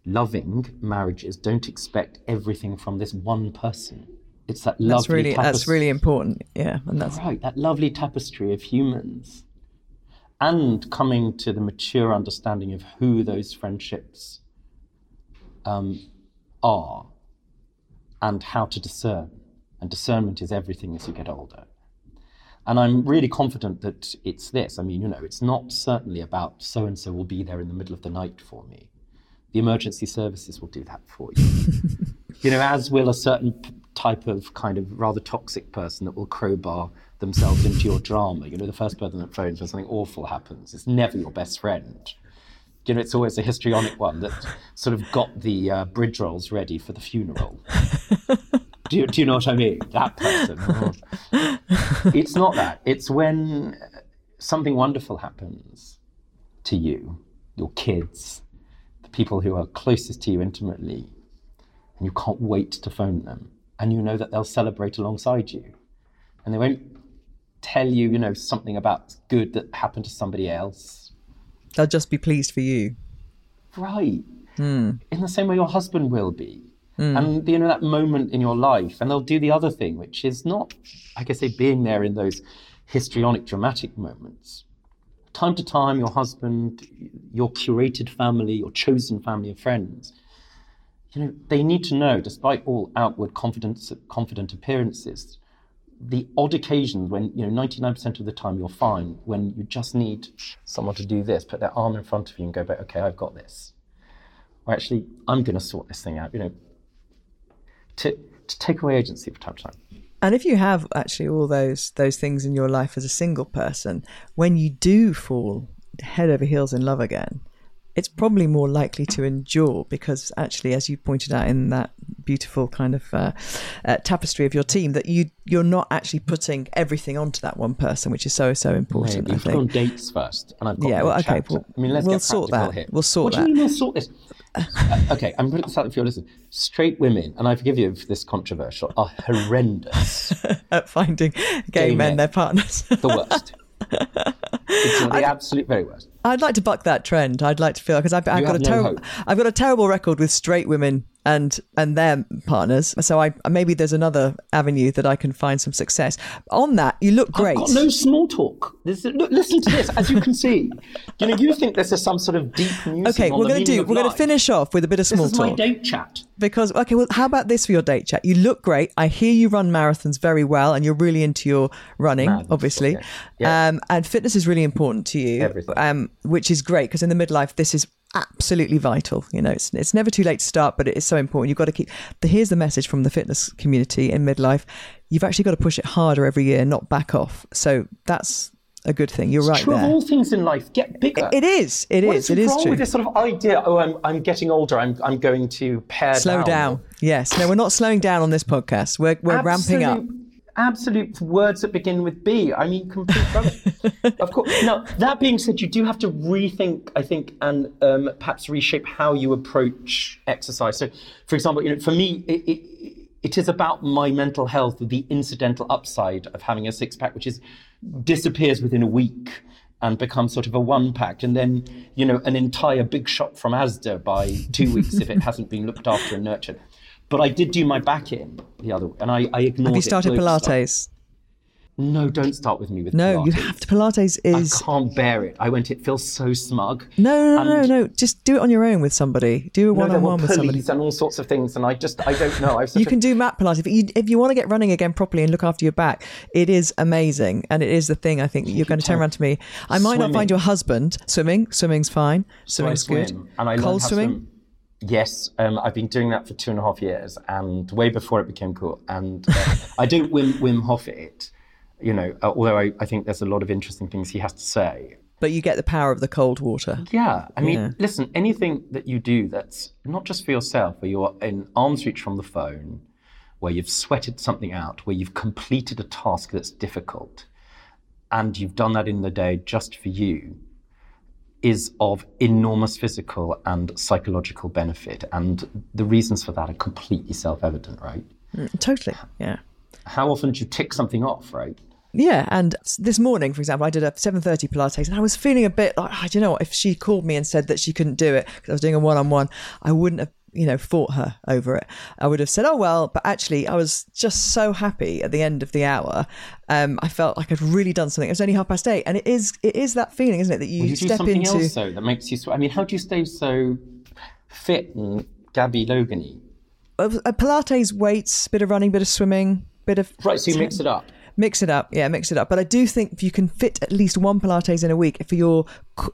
loving marriages don't expect everything from this one person. It's that lovely
that's really that's really important. Yeah, and that's
right. That lovely tapestry of humans, and coming to the mature understanding of who those friendships um, are, and how to discern. And discernment is everything as you get older. And I'm really confident that it's this. I mean, you know, it's not certainly about so and so will be there in the middle of the night for me. The emergency services will do that for you. you know, as will a certain type of kind of rather toxic person that will crowbar themselves into your drama. You know, the first person that phones when something awful happens. It's never your best friend. You know, it's always a histrionic one that sort of got the uh, bridge rolls ready for the funeral. do, you, do you know what I mean? That person. It's not that. It's when something wonderful happens to you, your kids, people who are closest to you intimately, and you can't wait to phone them. And you know that they'll celebrate alongside you. And they won't tell you, you know, something about good that happened to somebody else.
they'll just be pleased for you.
Right. Hmm. In the same way your husband will be. Hmm. And you know that moment in your life, and they'll do the other thing, which is not, like I say, being there in those histrionic, dramatic moments. Time to time, your husband, your curated family, your chosen family of friends, you know, they need to know, despite all outward confidence, confident appearances, the odd occasions when you know 99% of the time you're fine when you just need someone to do this put their arm in front of you and go back okay i've got this. Or actually i'm going to sort this thing out you know. To, to take away agency from time to time
And if you have actually all those those things in your life as a single person, when you do fall head over heels in love again, it's probably more likely to endure because actually, as you pointed out in that beautiful kind of uh, uh, tapestry of your team, that you you're not actually putting everything onto that one person, which is so so important.
Maybe.
I
we've gone on dates first and i've got
Yeah, well, okay, well,
i mean let's
we'll
get
sort that.
here.
We'll sort
what do you mean we'll sort this okay i'm putting this out for your listeners straight women and i forgive you if this controversial are horrendous
At finding gay,
Gay
men,
men.
their partners.
the worst it's the absolute very worst
I'd like to buck that trend. I'd like to feel because I've, I've got a
no
terrible,
hope.
I've got a terrible record with straight women and and their partners. So I maybe there's another avenue that I can find some success. On that, you look great.
I've got no small talk. Look, listen to this. As you can see, you know, you think this is some sort of deep
okay, we're going to do. We're going to finish off with a bit of small This
is my
talk
date chat.
because okay. Well, how about this for your date chat? You look great. I hear you run marathons very well, and you're really into your running,
Marathons,
obviously.
okay. Yeah.
Um, and fitness is really important to you. Um, which is great because in the midlife, this is absolutely vital. You know, it's it's never too late to start, but it is so important. You've got to keep. The, here's the message from the fitness community in midlife: you've actually got to push it harder every year, not back off. So that's a good thing. You're right
True of
there.
all things in life, get bigger.
It is. It
What
is.
is
It is
wrong
true.
with this sort of idea? Oh, I'm, I'm getting older. I'm, I'm going to pare
Slow down. Yes. No, we're not slowing down on this podcast. We're we're ramping up.
Absolute- words that begin with B. I mean, complete of course. Now, that being said, you do have to rethink, I think, and um, perhaps reshape how you approach exercise. So, for example, you know, for me, it, it, it is about my mental health, the incidental upside of having a six pack, which is disappears within a week and becomes sort of a one pack, and then you know an entire big shop from Asda by two weeks if it hasn't been looked after and nurtured. But I did do my back in the other, and I, I ignored.
Have you started Pilates?
No, don't start with me with
No,
Pilates.
you have to. Pilates is
I can't bear it. I went. It feels so smug.
no, no, no,
And-
no. Just do it on your own with somebody. Do a
No, there were
one-on-one with somebody.
and all sorts of things, and I just I don't know. I've
You can do mat Pilates, but you, if you want to get running again properly and look after your back, it is amazing, and it is the thing. I think you're going to turn around to me. I might not find your husband. Swimming, swimming's fine.
So
Swimming's
swim,
good.
and I
Cold swimming.
swim. Yes, um, I've been doing that for two and a half years, and way before it became cool. And uh, I don't Wim Wim Hof it, you know. uh, Although I, I think there's a lot of interesting things he has to say.
But you get the power of the cold water.
Yeah, I mean,
Yeah.
listen, anything that you do that's not just for yourself, where you're in arm's reach from the phone, where you've sweated something out, where you've completed a task that's difficult, and you've done that in the day just for you, is of enormous physical and psychological benefit. And the reasons for that are completely self evident, right?
Mm, totally. Yeah.
How often do you tick something off, right?
Yeah, and this morning, for example, I did a 7:30 Pilates, and I was feeling a bit like, oh, do you know, what? if she called me and said that she couldn't do it because I was doing a one-on-one, I wouldn't have, you know, fought her over it. I would have said, oh well, but actually, I was just so happy at the end of the hour. Um, I felt like I'd really done something. It was only half past eight, and it is, it is that feeling, isn't it, that you,
You do
step
something
into.
else though that makes you. Sw- I mean, how do you stay so fit and Gabby Logany?
Pilates, weights, bit of running, bit of swimming, bit of
Right, so you mix it up.
Mix it up, yeah, mix it up. But I do think if you can fit at least one Pilates in a week for your,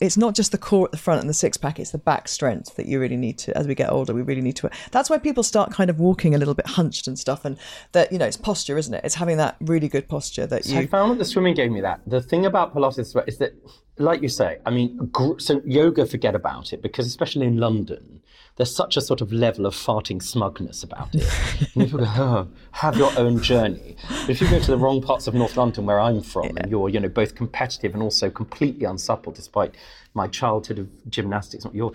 it's not just the core at the front and the six pack; it's the back strength that you really need to. As we get older, we really need to. That's why people start kind of walking a little bit hunched and stuff, and that you know, it's posture, isn't it? It's having that really good posture that
I
you.
found that the swimming gave me that. The thing about Pilates is that, like you say, I mean, so yoga, forget about it because especially in London, there's such a sort of level of farting smugness about it. and people go, oh, have your own journey. But if you go to the wrong parts of North London, where I'm from, and you're, you know, both competitive and also completely unsupple, despite my childhood of gymnastics, you're,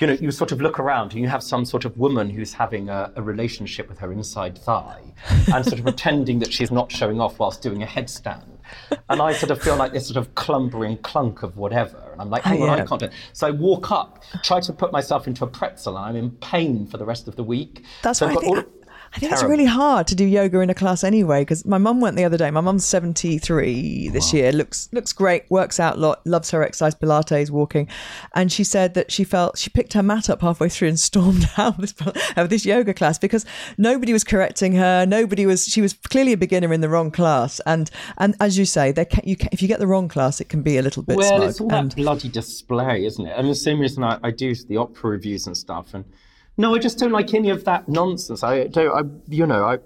you know, you sort of look around and you have some sort of woman who's having a, a relationship with her inside thigh and sort of pretending that she's not showing off whilst doing a headstand. And I sort of feel like this sort of clumbering clunk of whatever. And I'm like, hang oh, on,
yeah.
I can't do it. So I walk up, try to put myself into a pretzel, and I'm in pain for the rest of the week.
That's
so I've
I think. it's really hard to do yoga in a class anyway because my mum went the other day. My mum's 73 this year, looks looks great, works out a lot, loves her exercise, Pilates, walking. And she said that she felt she picked her mat up halfway through and stormed out of this, of this yoga class because nobody was correcting her. Nobody was, she was clearly a beginner in the wrong class. And and as you say, there can, you can, if you get the wrong class, it can be a little bit
Well,
smug.
it's all
and
that bloody display, isn't it? And the same reason I, I do the opera reviews and stuff. And no, I just don't like any of that nonsense. I don't. I, you know, I.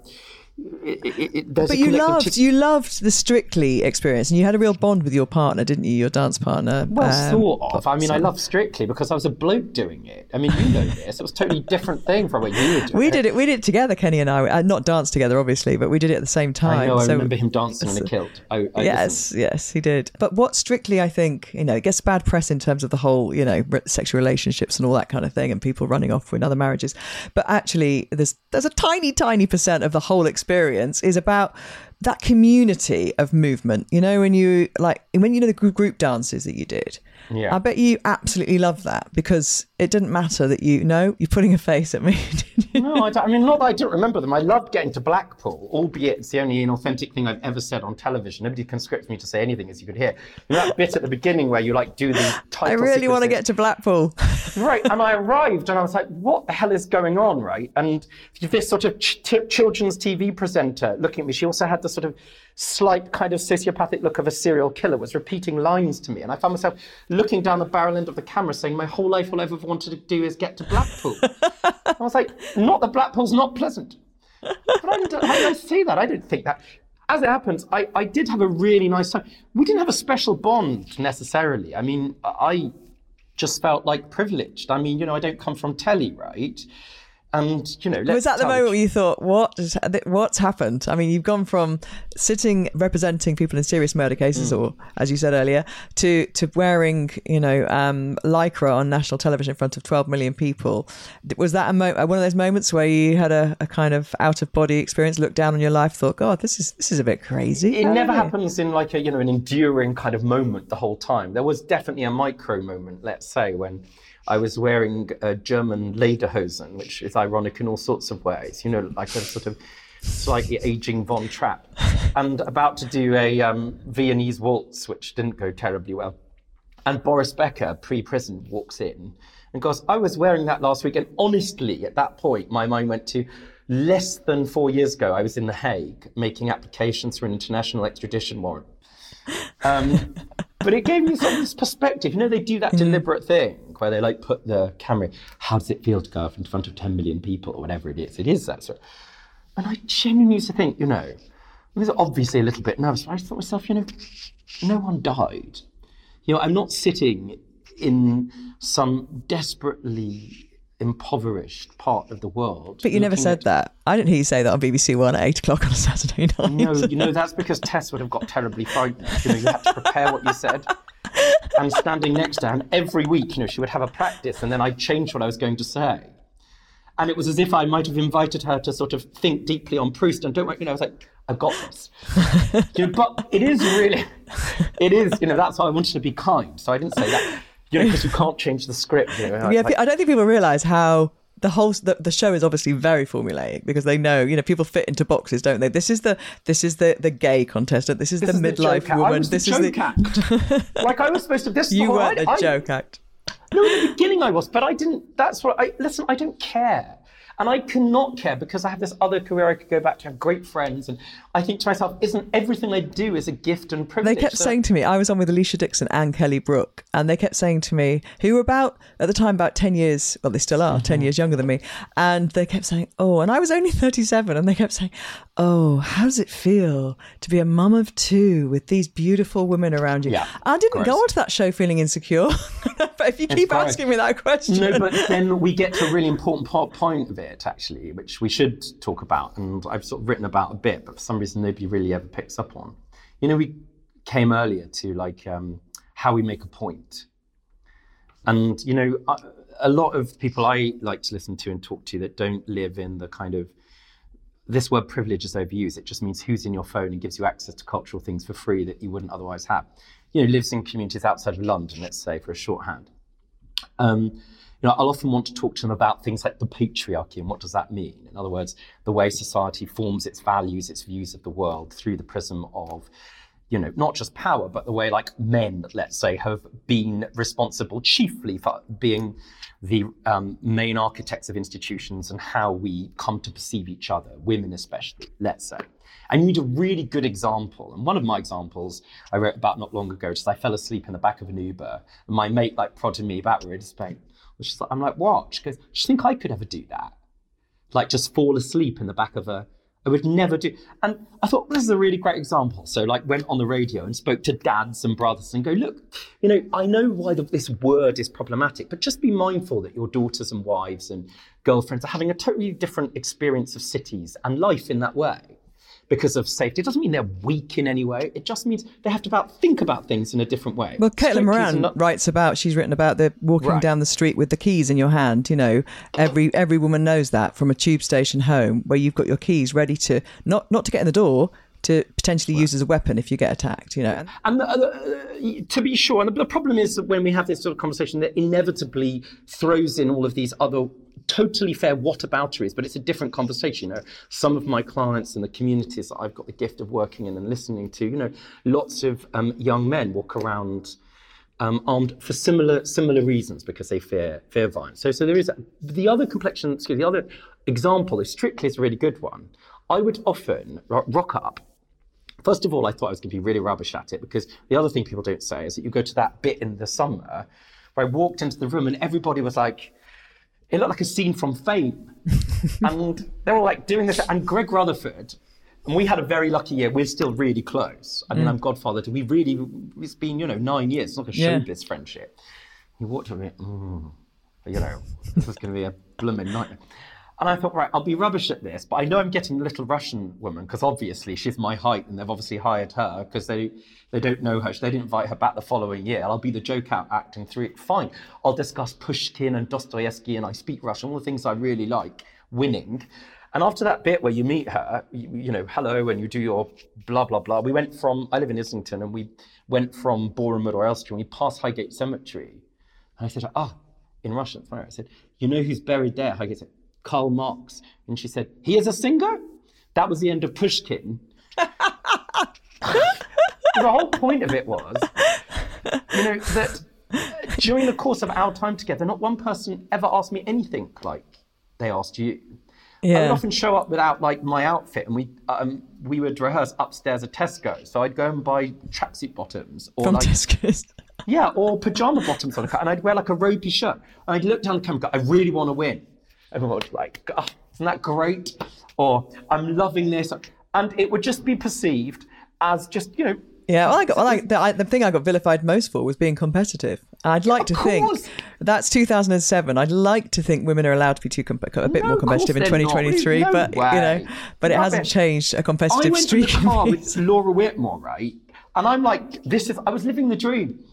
It, it, it,
But you loved
tis-
you loved the Strictly experience, and you had a real bond with your partner, didn't you? Your dance partner.
Well,
Um,
sort of. I mean, I love Strictly because I was a bloke doing it. I mean, you know this. It was a totally different thing from what you were doing.
We did it. We did it together, Kenny and I. Uh, not dance together, obviously, but we did it at the same time.
I know. I
So-
remember him dancing in a kilt. I, I
yes, yes, he did. But what strictly, I think, you know, it gets bad press in terms of the whole, you know, sexual relationships and all that kind of thing, and people running off with other marriages. But actually, there's there's a tiny, tiny percent of the whole experience is about that community of movement. You know, when you like when you know the group group dances that you did.
Yeah.
I bet you absolutely love that because it didn't matter that you know you're putting a face at me.
no, I, don't, I mean, not that I don't remember them. I loved getting to Blackpool, albeit it's the only inauthentic thing I've ever said on television. Nobody can script me to say anything, as you could hear. You know that bit at the beginning where you like do the title
I really want to get to Blackpool.
right and i arrived and i was like what the hell is going on right and this sort of ch- t- children's tv presenter looking at me she also had the sort of slight kind of sociopathic look of a serial killer was repeating lines to me and i found myself looking down the barrel end of the camera saying my whole life will i've wanted to do is get to blackpool i was like not that blackpool's not pleasant but I didn't, I say that? I didn't think that. As it happens, I, I did have a really nice time. We didn't have a special bond necessarily. I mean, I just felt like privileged. I mean, you know, I don't come from telly, right? And you know,
was that the moment where you thought, "What? What's happened?" I mean, you've gone from sitting representing people in serious murder cases, mm. or as you said earlier, to to wearing, you know, um, lycra on national television in front of 12 million people. Was that a mo- one of those moments where you had a, a kind of out of body experience, looked down on your life, thought, "God, this is this is a bit crazy."
It never happens in like a you know an enduring kind of moment the whole time. There was definitely a micro moment, let's say, when I was wearing a German lederhosen, which is ironic in all sorts of ways, you know, like a sort of slightly aging Von Trapp, and about to do a um, Viennese waltz, which didn't go terribly well. And Boris Becker, pre prison, walks in and goes, I was wearing that last week. And honestly, at that point, my mind went to less than four years ago, I was in The Hague making applications for an international extradition warrant. Um, but it gave me sort of this perspective. You know, they do that mm. deliberate thing where they like put the camera. How does it feel to go up in front of 10 million people or whatever it is? It is that sort. Of, and I genuinely used to think, you know, I was obviously a little bit nervous, but I thought to myself, you know, no one died. You know, I'm not sitting in some desperately impoverished part of the world.
But you never said at... that. I didn't hear you say that on BBC One at eight o'clock on a Saturday night.
No, you know that's because Tess would have got terribly frightened. You know, you had to prepare what you said. And standing next to her, and every week, you know, she would have a practice, and then I'd change what I was going to say. And it was as if I might have invited her to sort of think deeply on Proust. And don't worry, you know, I was like, I've got this. you know, but it is really, it is, you know, that's why I wanted to be kind. So I didn't say that you know, because you can't change the script. You know,
yeah,
like,
I don't think people realise how the whole the, the show is obviously very formulaic because they know you know people fit into boxes don't they this is the this is the the gay contestant this is
this
the
is
midlife
the
woman
this
is
the act. like i was supposed to this
you weren't a joke act
no in the beginning i was but i didn't that's what i listen i don't care and I cannot care because I have this other career I could go back to, have great friends. And I think to myself, isn't everything I do is a gift and privilege?
They kept so- saying to me, I was on with Alesha Dixon and Kelly Brook, and they kept saying to me, who were about, at the time, about 10 years, well, they still are, mm-hmm. 10 years younger than me. And they kept saying, oh, and I was only 37. And they kept saying, oh, how does it feel to be a mum of two with these beautiful women around you?
Yeah,
I didn't go onto that show feeling insecure. but if you keep asking me that question.
No, but then we get to a really important part, point of it actually, which we should talk about, and I've sort of written about a bit, but for some reason nobody really ever picks up on. You know, we came earlier to like um, how we make a point. And, you know, a, a lot of people I like to listen to and talk to that don't live in the kind of this word privilege is overused. It just means who's in your phone and gives you access to cultural things for free that you wouldn't otherwise have. You know, lives in communities outside of London, let's say, for a shorthand. Um, you know, I'll often want to talk to them about things like the patriarchy and what does that mean. In other words, the way society forms its values, its views of the world through the prism of, you know, not just power, but the way like men, let's say, have been responsible chiefly for being the um, main architects of institutions and how we come to perceive each other, women especially, let's say. You need a really good example. And one of my examples I wrote about not long ago, just I fell asleep in the back of an Uber, and my mate like prodded me about where Spain. She's like, I'm like, what? She goes, do you think I could ever do that? Like just fall asleep in the back of a, I would never do. And I thought, well, this is a really great example. So like went on the radio and spoke to dads and brothers and go, look, you know, I know why the, this word is problematic, but just be mindful that your daughters and wives and girlfriends are having a totally different experience of cities and life in that way because of safety. It doesn't mean they're weak in any way. It just means they have to about think about things in a different way.
Well, Caitlin Moran not... writes about. She's written about the walking right. down the street with the keys in your hand. You know, every every woman knows that from a tube station home where you've got your keys ready to not not to get in the door, to potentially use as a weapon if you get attacked, you know.
And uh, uh, to be sure, and the problem is that when we have this sort of conversation, that inevitably throws in all of these other totally fair whatabouteries, but it's a different conversation. You know, some of my clients and the communities that I've got the gift of working in and listening to, you know, lots of um, young men walk around um, armed for similar similar reasons because they fear fear violence. So, so there is a, the other complexion. Excuse the other example is strictly is a really good one. I would often rock up. First of all, I thought I was going to be really rubbish at it because the other thing people don't say is that you go to that bit in the summer where I walked into the room and everybody was like, it looked like a scene from Fame. and they were like doing this. And Greg Rutherford, and we had a very lucky year. We're still really close. I mean, mm. I'm godfather to. We really, it's been, you know, nine years. It's like a showbiz yeah. friendship. He walked up and me, mm, you know, this is going to be a blooming nightmare. And I thought, right, I'll be rubbish at this, but I know I'm getting a little Russian woman because obviously she's my height and they've obviously hired her because they they don't know her. They didn't invite her back the following year. I'll be the joke out acting through it. Fine. I'll discuss Pushkin and Dostoevsky and I speak Russian, all the things I really like, winning. And after that bit where you meet her, you, you know, hello, and you do your blah, blah, blah. We went from, I live in Islington, and we went from Borehamwood or Elstree, and we passed Highgate Cemetery. And I said, ah, in Russian, I said, you know who's buried there? Highgate Cemetery. Karl Marx. And she said, He is a singer? That was the end of Pushkin. the whole point of it was, you know, that during the course of our time together, not one person ever asked me anything like they asked you. Yeah. I would often show up without like my outfit, and we um, we would rehearse upstairs at Tesco. So I'd go and buy tracksuit bottoms
or From like Tesco's.
yeah, or pajama bottoms on and I'd wear like a ropey shirt. And I'd look down the camera, and go, I really want to win everyone would be like, oh, isn't that great? Or I'm loving this. And it would just be perceived as just, you know,
yeah, well, I got well, I, the, I, the, thing I got vilified most for was being competitive. I'd like to think that's 2007. I'd like to think women are allowed to be too a bit no, more competitive in 2023, no but way. you know, but it hasn't changed a competitive
I went
streak.
To the car with Laura Whitmore, right? And I'm like, this is. I was living the dream.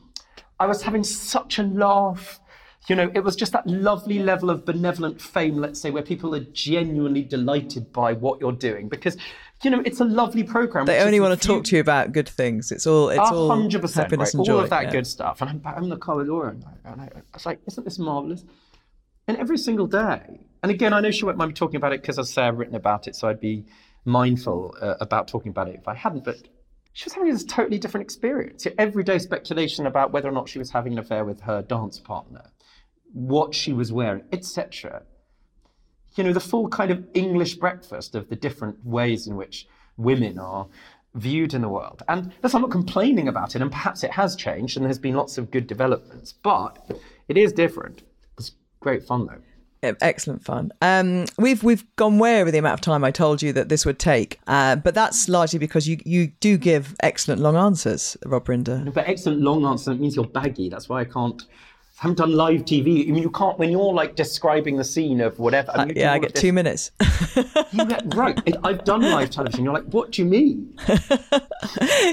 I was having such a laugh. You know, it was just that lovely level of benevolent fame, let's say, where people are genuinely delighted by what you're doing because, you know, it's a lovely program.
They only want to few... talk to you about good things. It's all, it's all 100%, happiness right? and
joy.
All
of that
yeah.
good stuff. And I'm, I'm in the corridor and I, and I, I was like, isn't this marvelous? And every single day, and again, I know she won't mind me talking about it because as I say, I've written about it, so I'd be mindful uh, about talking about it if I hadn't. But she was having this totally different experience. Everyday speculation about whether or not she was having an affair with her dance partner what she was wearing, etc. You know, the full kind of English breakfast of the different ways in which women are viewed in the world. And listen, I'm not complaining about it, and perhaps it has changed, and there's been lots of good developments, but it is different. It's great fun though.
Excellent fun. Um, we've we've gone way over the amount of time I told you that this would take, uh, but that's largely because you you do give excellent long answers, Rob Rinder.
No, but excellent long answer means you're baggy. That's why I can't haven't done live TV. I mean, you can't when you're like describing the scene of whatever.
I mean, uh, yeah, I get two minutes.
you get right. I've done live television. You're like, what do you mean?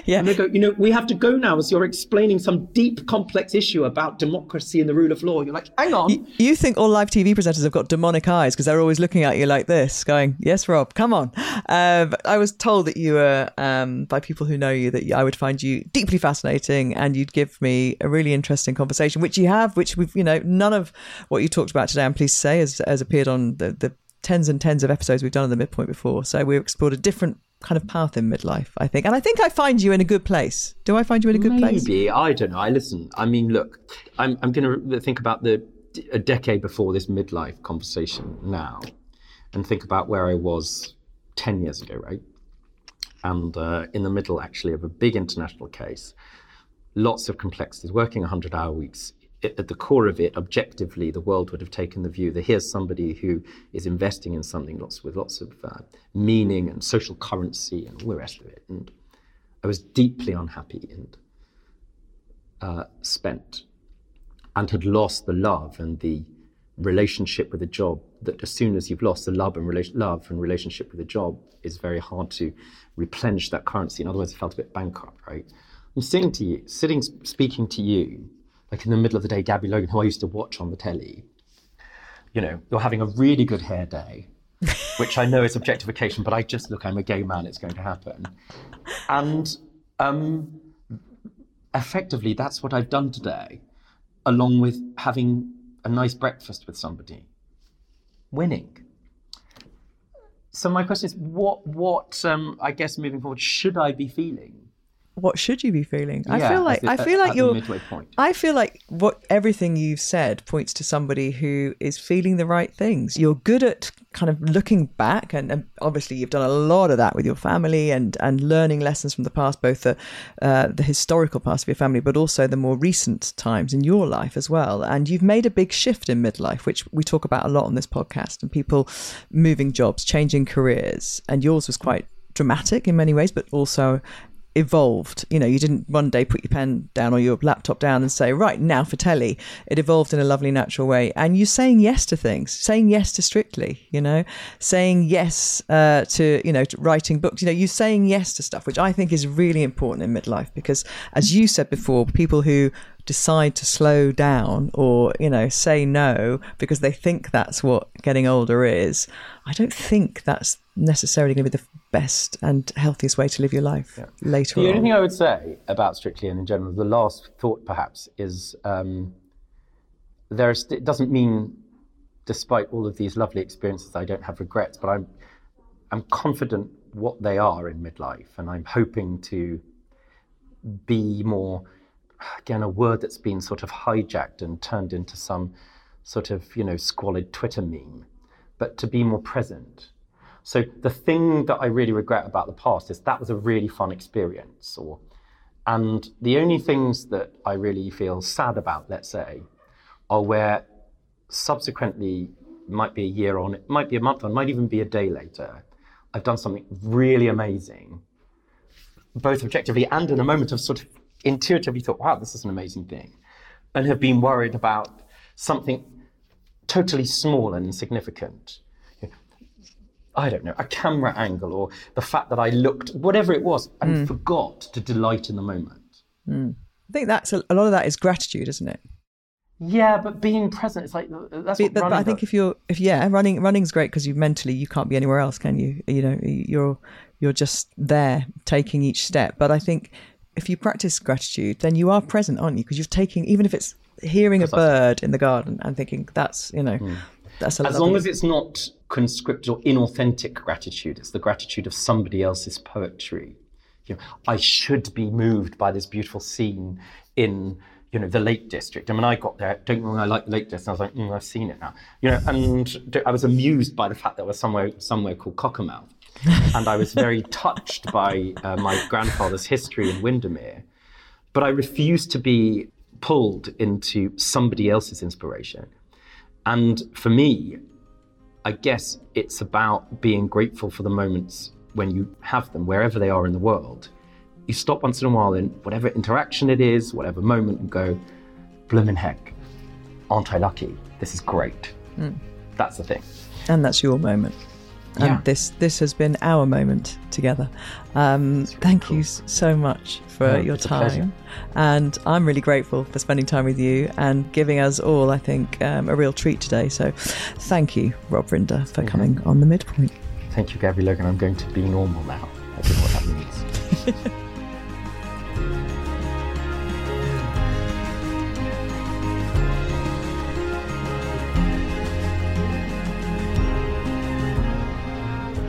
yeah.
And they go, you know, we have to go now as you're explaining some deep, complex issue about democracy and the rule of law. You're like, hang on.
You, you think all live TV presenters have got demonic eyes because they're always looking at you like this, going, "Yes, Rob, come on." Um, I was told that you were um, by people who know you that I would find you deeply fascinating and you'd give me a really interesting conversation, which you have which we've, you know, none of what you talked about today, I'm pleased to say, has, has appeared on the, the tens and tens of episodes we've done on the midpoint before. So we've explored a different kind of path in midlife, I think. And I think I find you in a good place. Do I find you in a good
Maybe.
place?
Maybe. I don't know. I listen. I mean, look, I'm, I'm going to think about the a decade before this midlife conversation now and think about where I was 10 years ago, right? And uh, in the middle, actually, of a big international case, lots of complexities, working 100 hour weeks, at the core of it, objectively, the world would have taken the view that here's somebody who is investing in something lots, with lots of uh, meaning and social currency and all the rest of it. And I was deeply unhappy and uh, spent and had lost the love and the relationship with the job that as soon as you've lost the love and, rela- love and relationship with the job is very hard to replenish that currency. In other words, I felt a bit bankrupt, right? I'm sitting to you, sitting, speaking to you, like in the middle of the day, Gabby Logan, who I used to watch on the telly, you know, you're having a really good hair day, which I know is objectification, but I just look, I'm a gay man, it's going to happen. And um, effectively, that's what I've done today, along with having a nice breakfast with somebody, winning. So my question is, what, what, um, I guess, moving forward, should I be feeling?
What should you be feeling? Yeah, I feel like I feel like you're. I feel like what everything you've said points to somebody who is feeling the right things. You're good at kind of looking back, and, and obviously you've done a lot of that with your family and and learning lessons from the past, both the uh, the historical past of your family, but also the more recent times in your life as well. And you've made a big shift in midlife, which we talk about a lot on this podcast, and people moving jobs, changing careers, and yours was quite dramatic in many ways, but also evolved. You know, you didn't one day put your pen down or your laptop down and say, right, now for telly. It evolved in a lovely, natural way. And you're saying yes to things, saying yes to Strictly, you know, saying yes uh, to, you know, to writing books. You know, you're saying yes to stuff, which I think is really important in midlife because, as you said before, people who decide to slow down or, you know, say no because they think that's what getting older is, I don't think that's necessarily going to be the best and healthiest way to live your life yeah. later
the
on.
The only thing I would say about Strictly and in general, the last thought perhaps is um, there is, it doesn't mean, despite all of these lovely experiences, I don't have regrets, but I'm, I'm confident what they are in midlife, and I'm hoping to be more, again, a word that's been sort of hijacked and turned into some sort of, you know, squalid Twitter meme, but to be more present so the thing that I really regret about the past is that was a really fun experience. Or, and the only things that I really feel sad about, let's say, are where subsequently might be a year on, it might be a month on, might even be a day later. I've done something really amazing, both objectively and in a moment of sort of intuitively thought, wow, this is an amazing thing, and have been worried about something totally small and insignificant I don't know, a camera angle or the fact that I looked, whatever it was, and mm. forgot to delight in the moment.
Mm. I think that's a, a, lot of that is gratitude, isn't it?
Yeah, but being present, it's like that's. But,
but I think if you're, if yeah, running, running's great because you mentally you can't be anywhere else, can you? You know, you're you're just there taking each step. But I think if you practice gratitude, then you are present, aren't you? Because you're taking, even if it's hearing a bird in the garden and thinking that's you know, mm. that's
a as long as it's not conscripted or inauthentic gratitude. It's the gratitude of somebody else's poetry. You know, I should be moved by this beautiful scene in you know the Lake District. I mean, I got there. Don't wrong, I like the Lake District. I was like, mm, I've seen it now. You know, and I was amused by the fact that it was somewhere somewhere called Cockermouth, and I was very touched by uh, my grandfather's history in Windermere. But I refused to be pulled into somebody else's inspiration. And for me, I guess it's about being grateful for the moments when you have them, wherever they are in the world. You stop once in a while in whatever interaction it is, whatever moment, and go, bloomin' heck, aren't I lucky? This is great. Mm. That's the thing.
And that's your moment. And yeah. this this has been our moment together. Um, really thank cool. you so much for yeah, your time, and I'm really grateful for spending time with you and giving us all, I think, um, a real treat today. So, thank you, Rob Rinder, for mm-hmm. coming on the midpoint.
Thank you, Gabby Logan. I'm going to be normal now. I don't know what that means.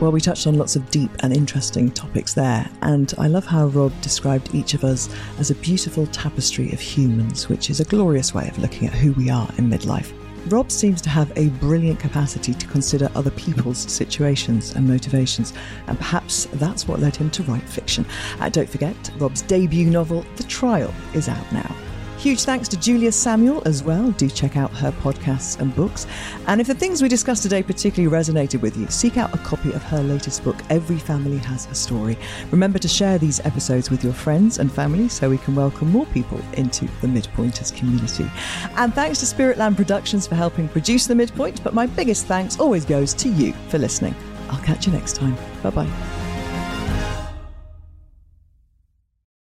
Well, we touched on lots of deep and interesting topics there, and I love how Rob described each of us as a beautiful tapestry of humans, which is a glorious way of looking at who we are in midlife. Rob seems to have a brilliant capacity to consider other people's situations and motivations, and perhaps that's what led him to write fiction. Uh, don't forget, Rob's debut novel, The Trial, is out now. Huge thanks to Julia Samuel as well. Do check out her podcasts and books. And if the things we discussed today particularly resonated with you, seek out a copy of her latest book, Every Family Has a Story. Remember to share these episodes with your friends and family so we can welcome more people into the Midpointers community. And thanks to Spiritland Productions for helping produce The Midpoint, but my biggest thanks always goes to you for listening. I'll catch you next time. Bye bye.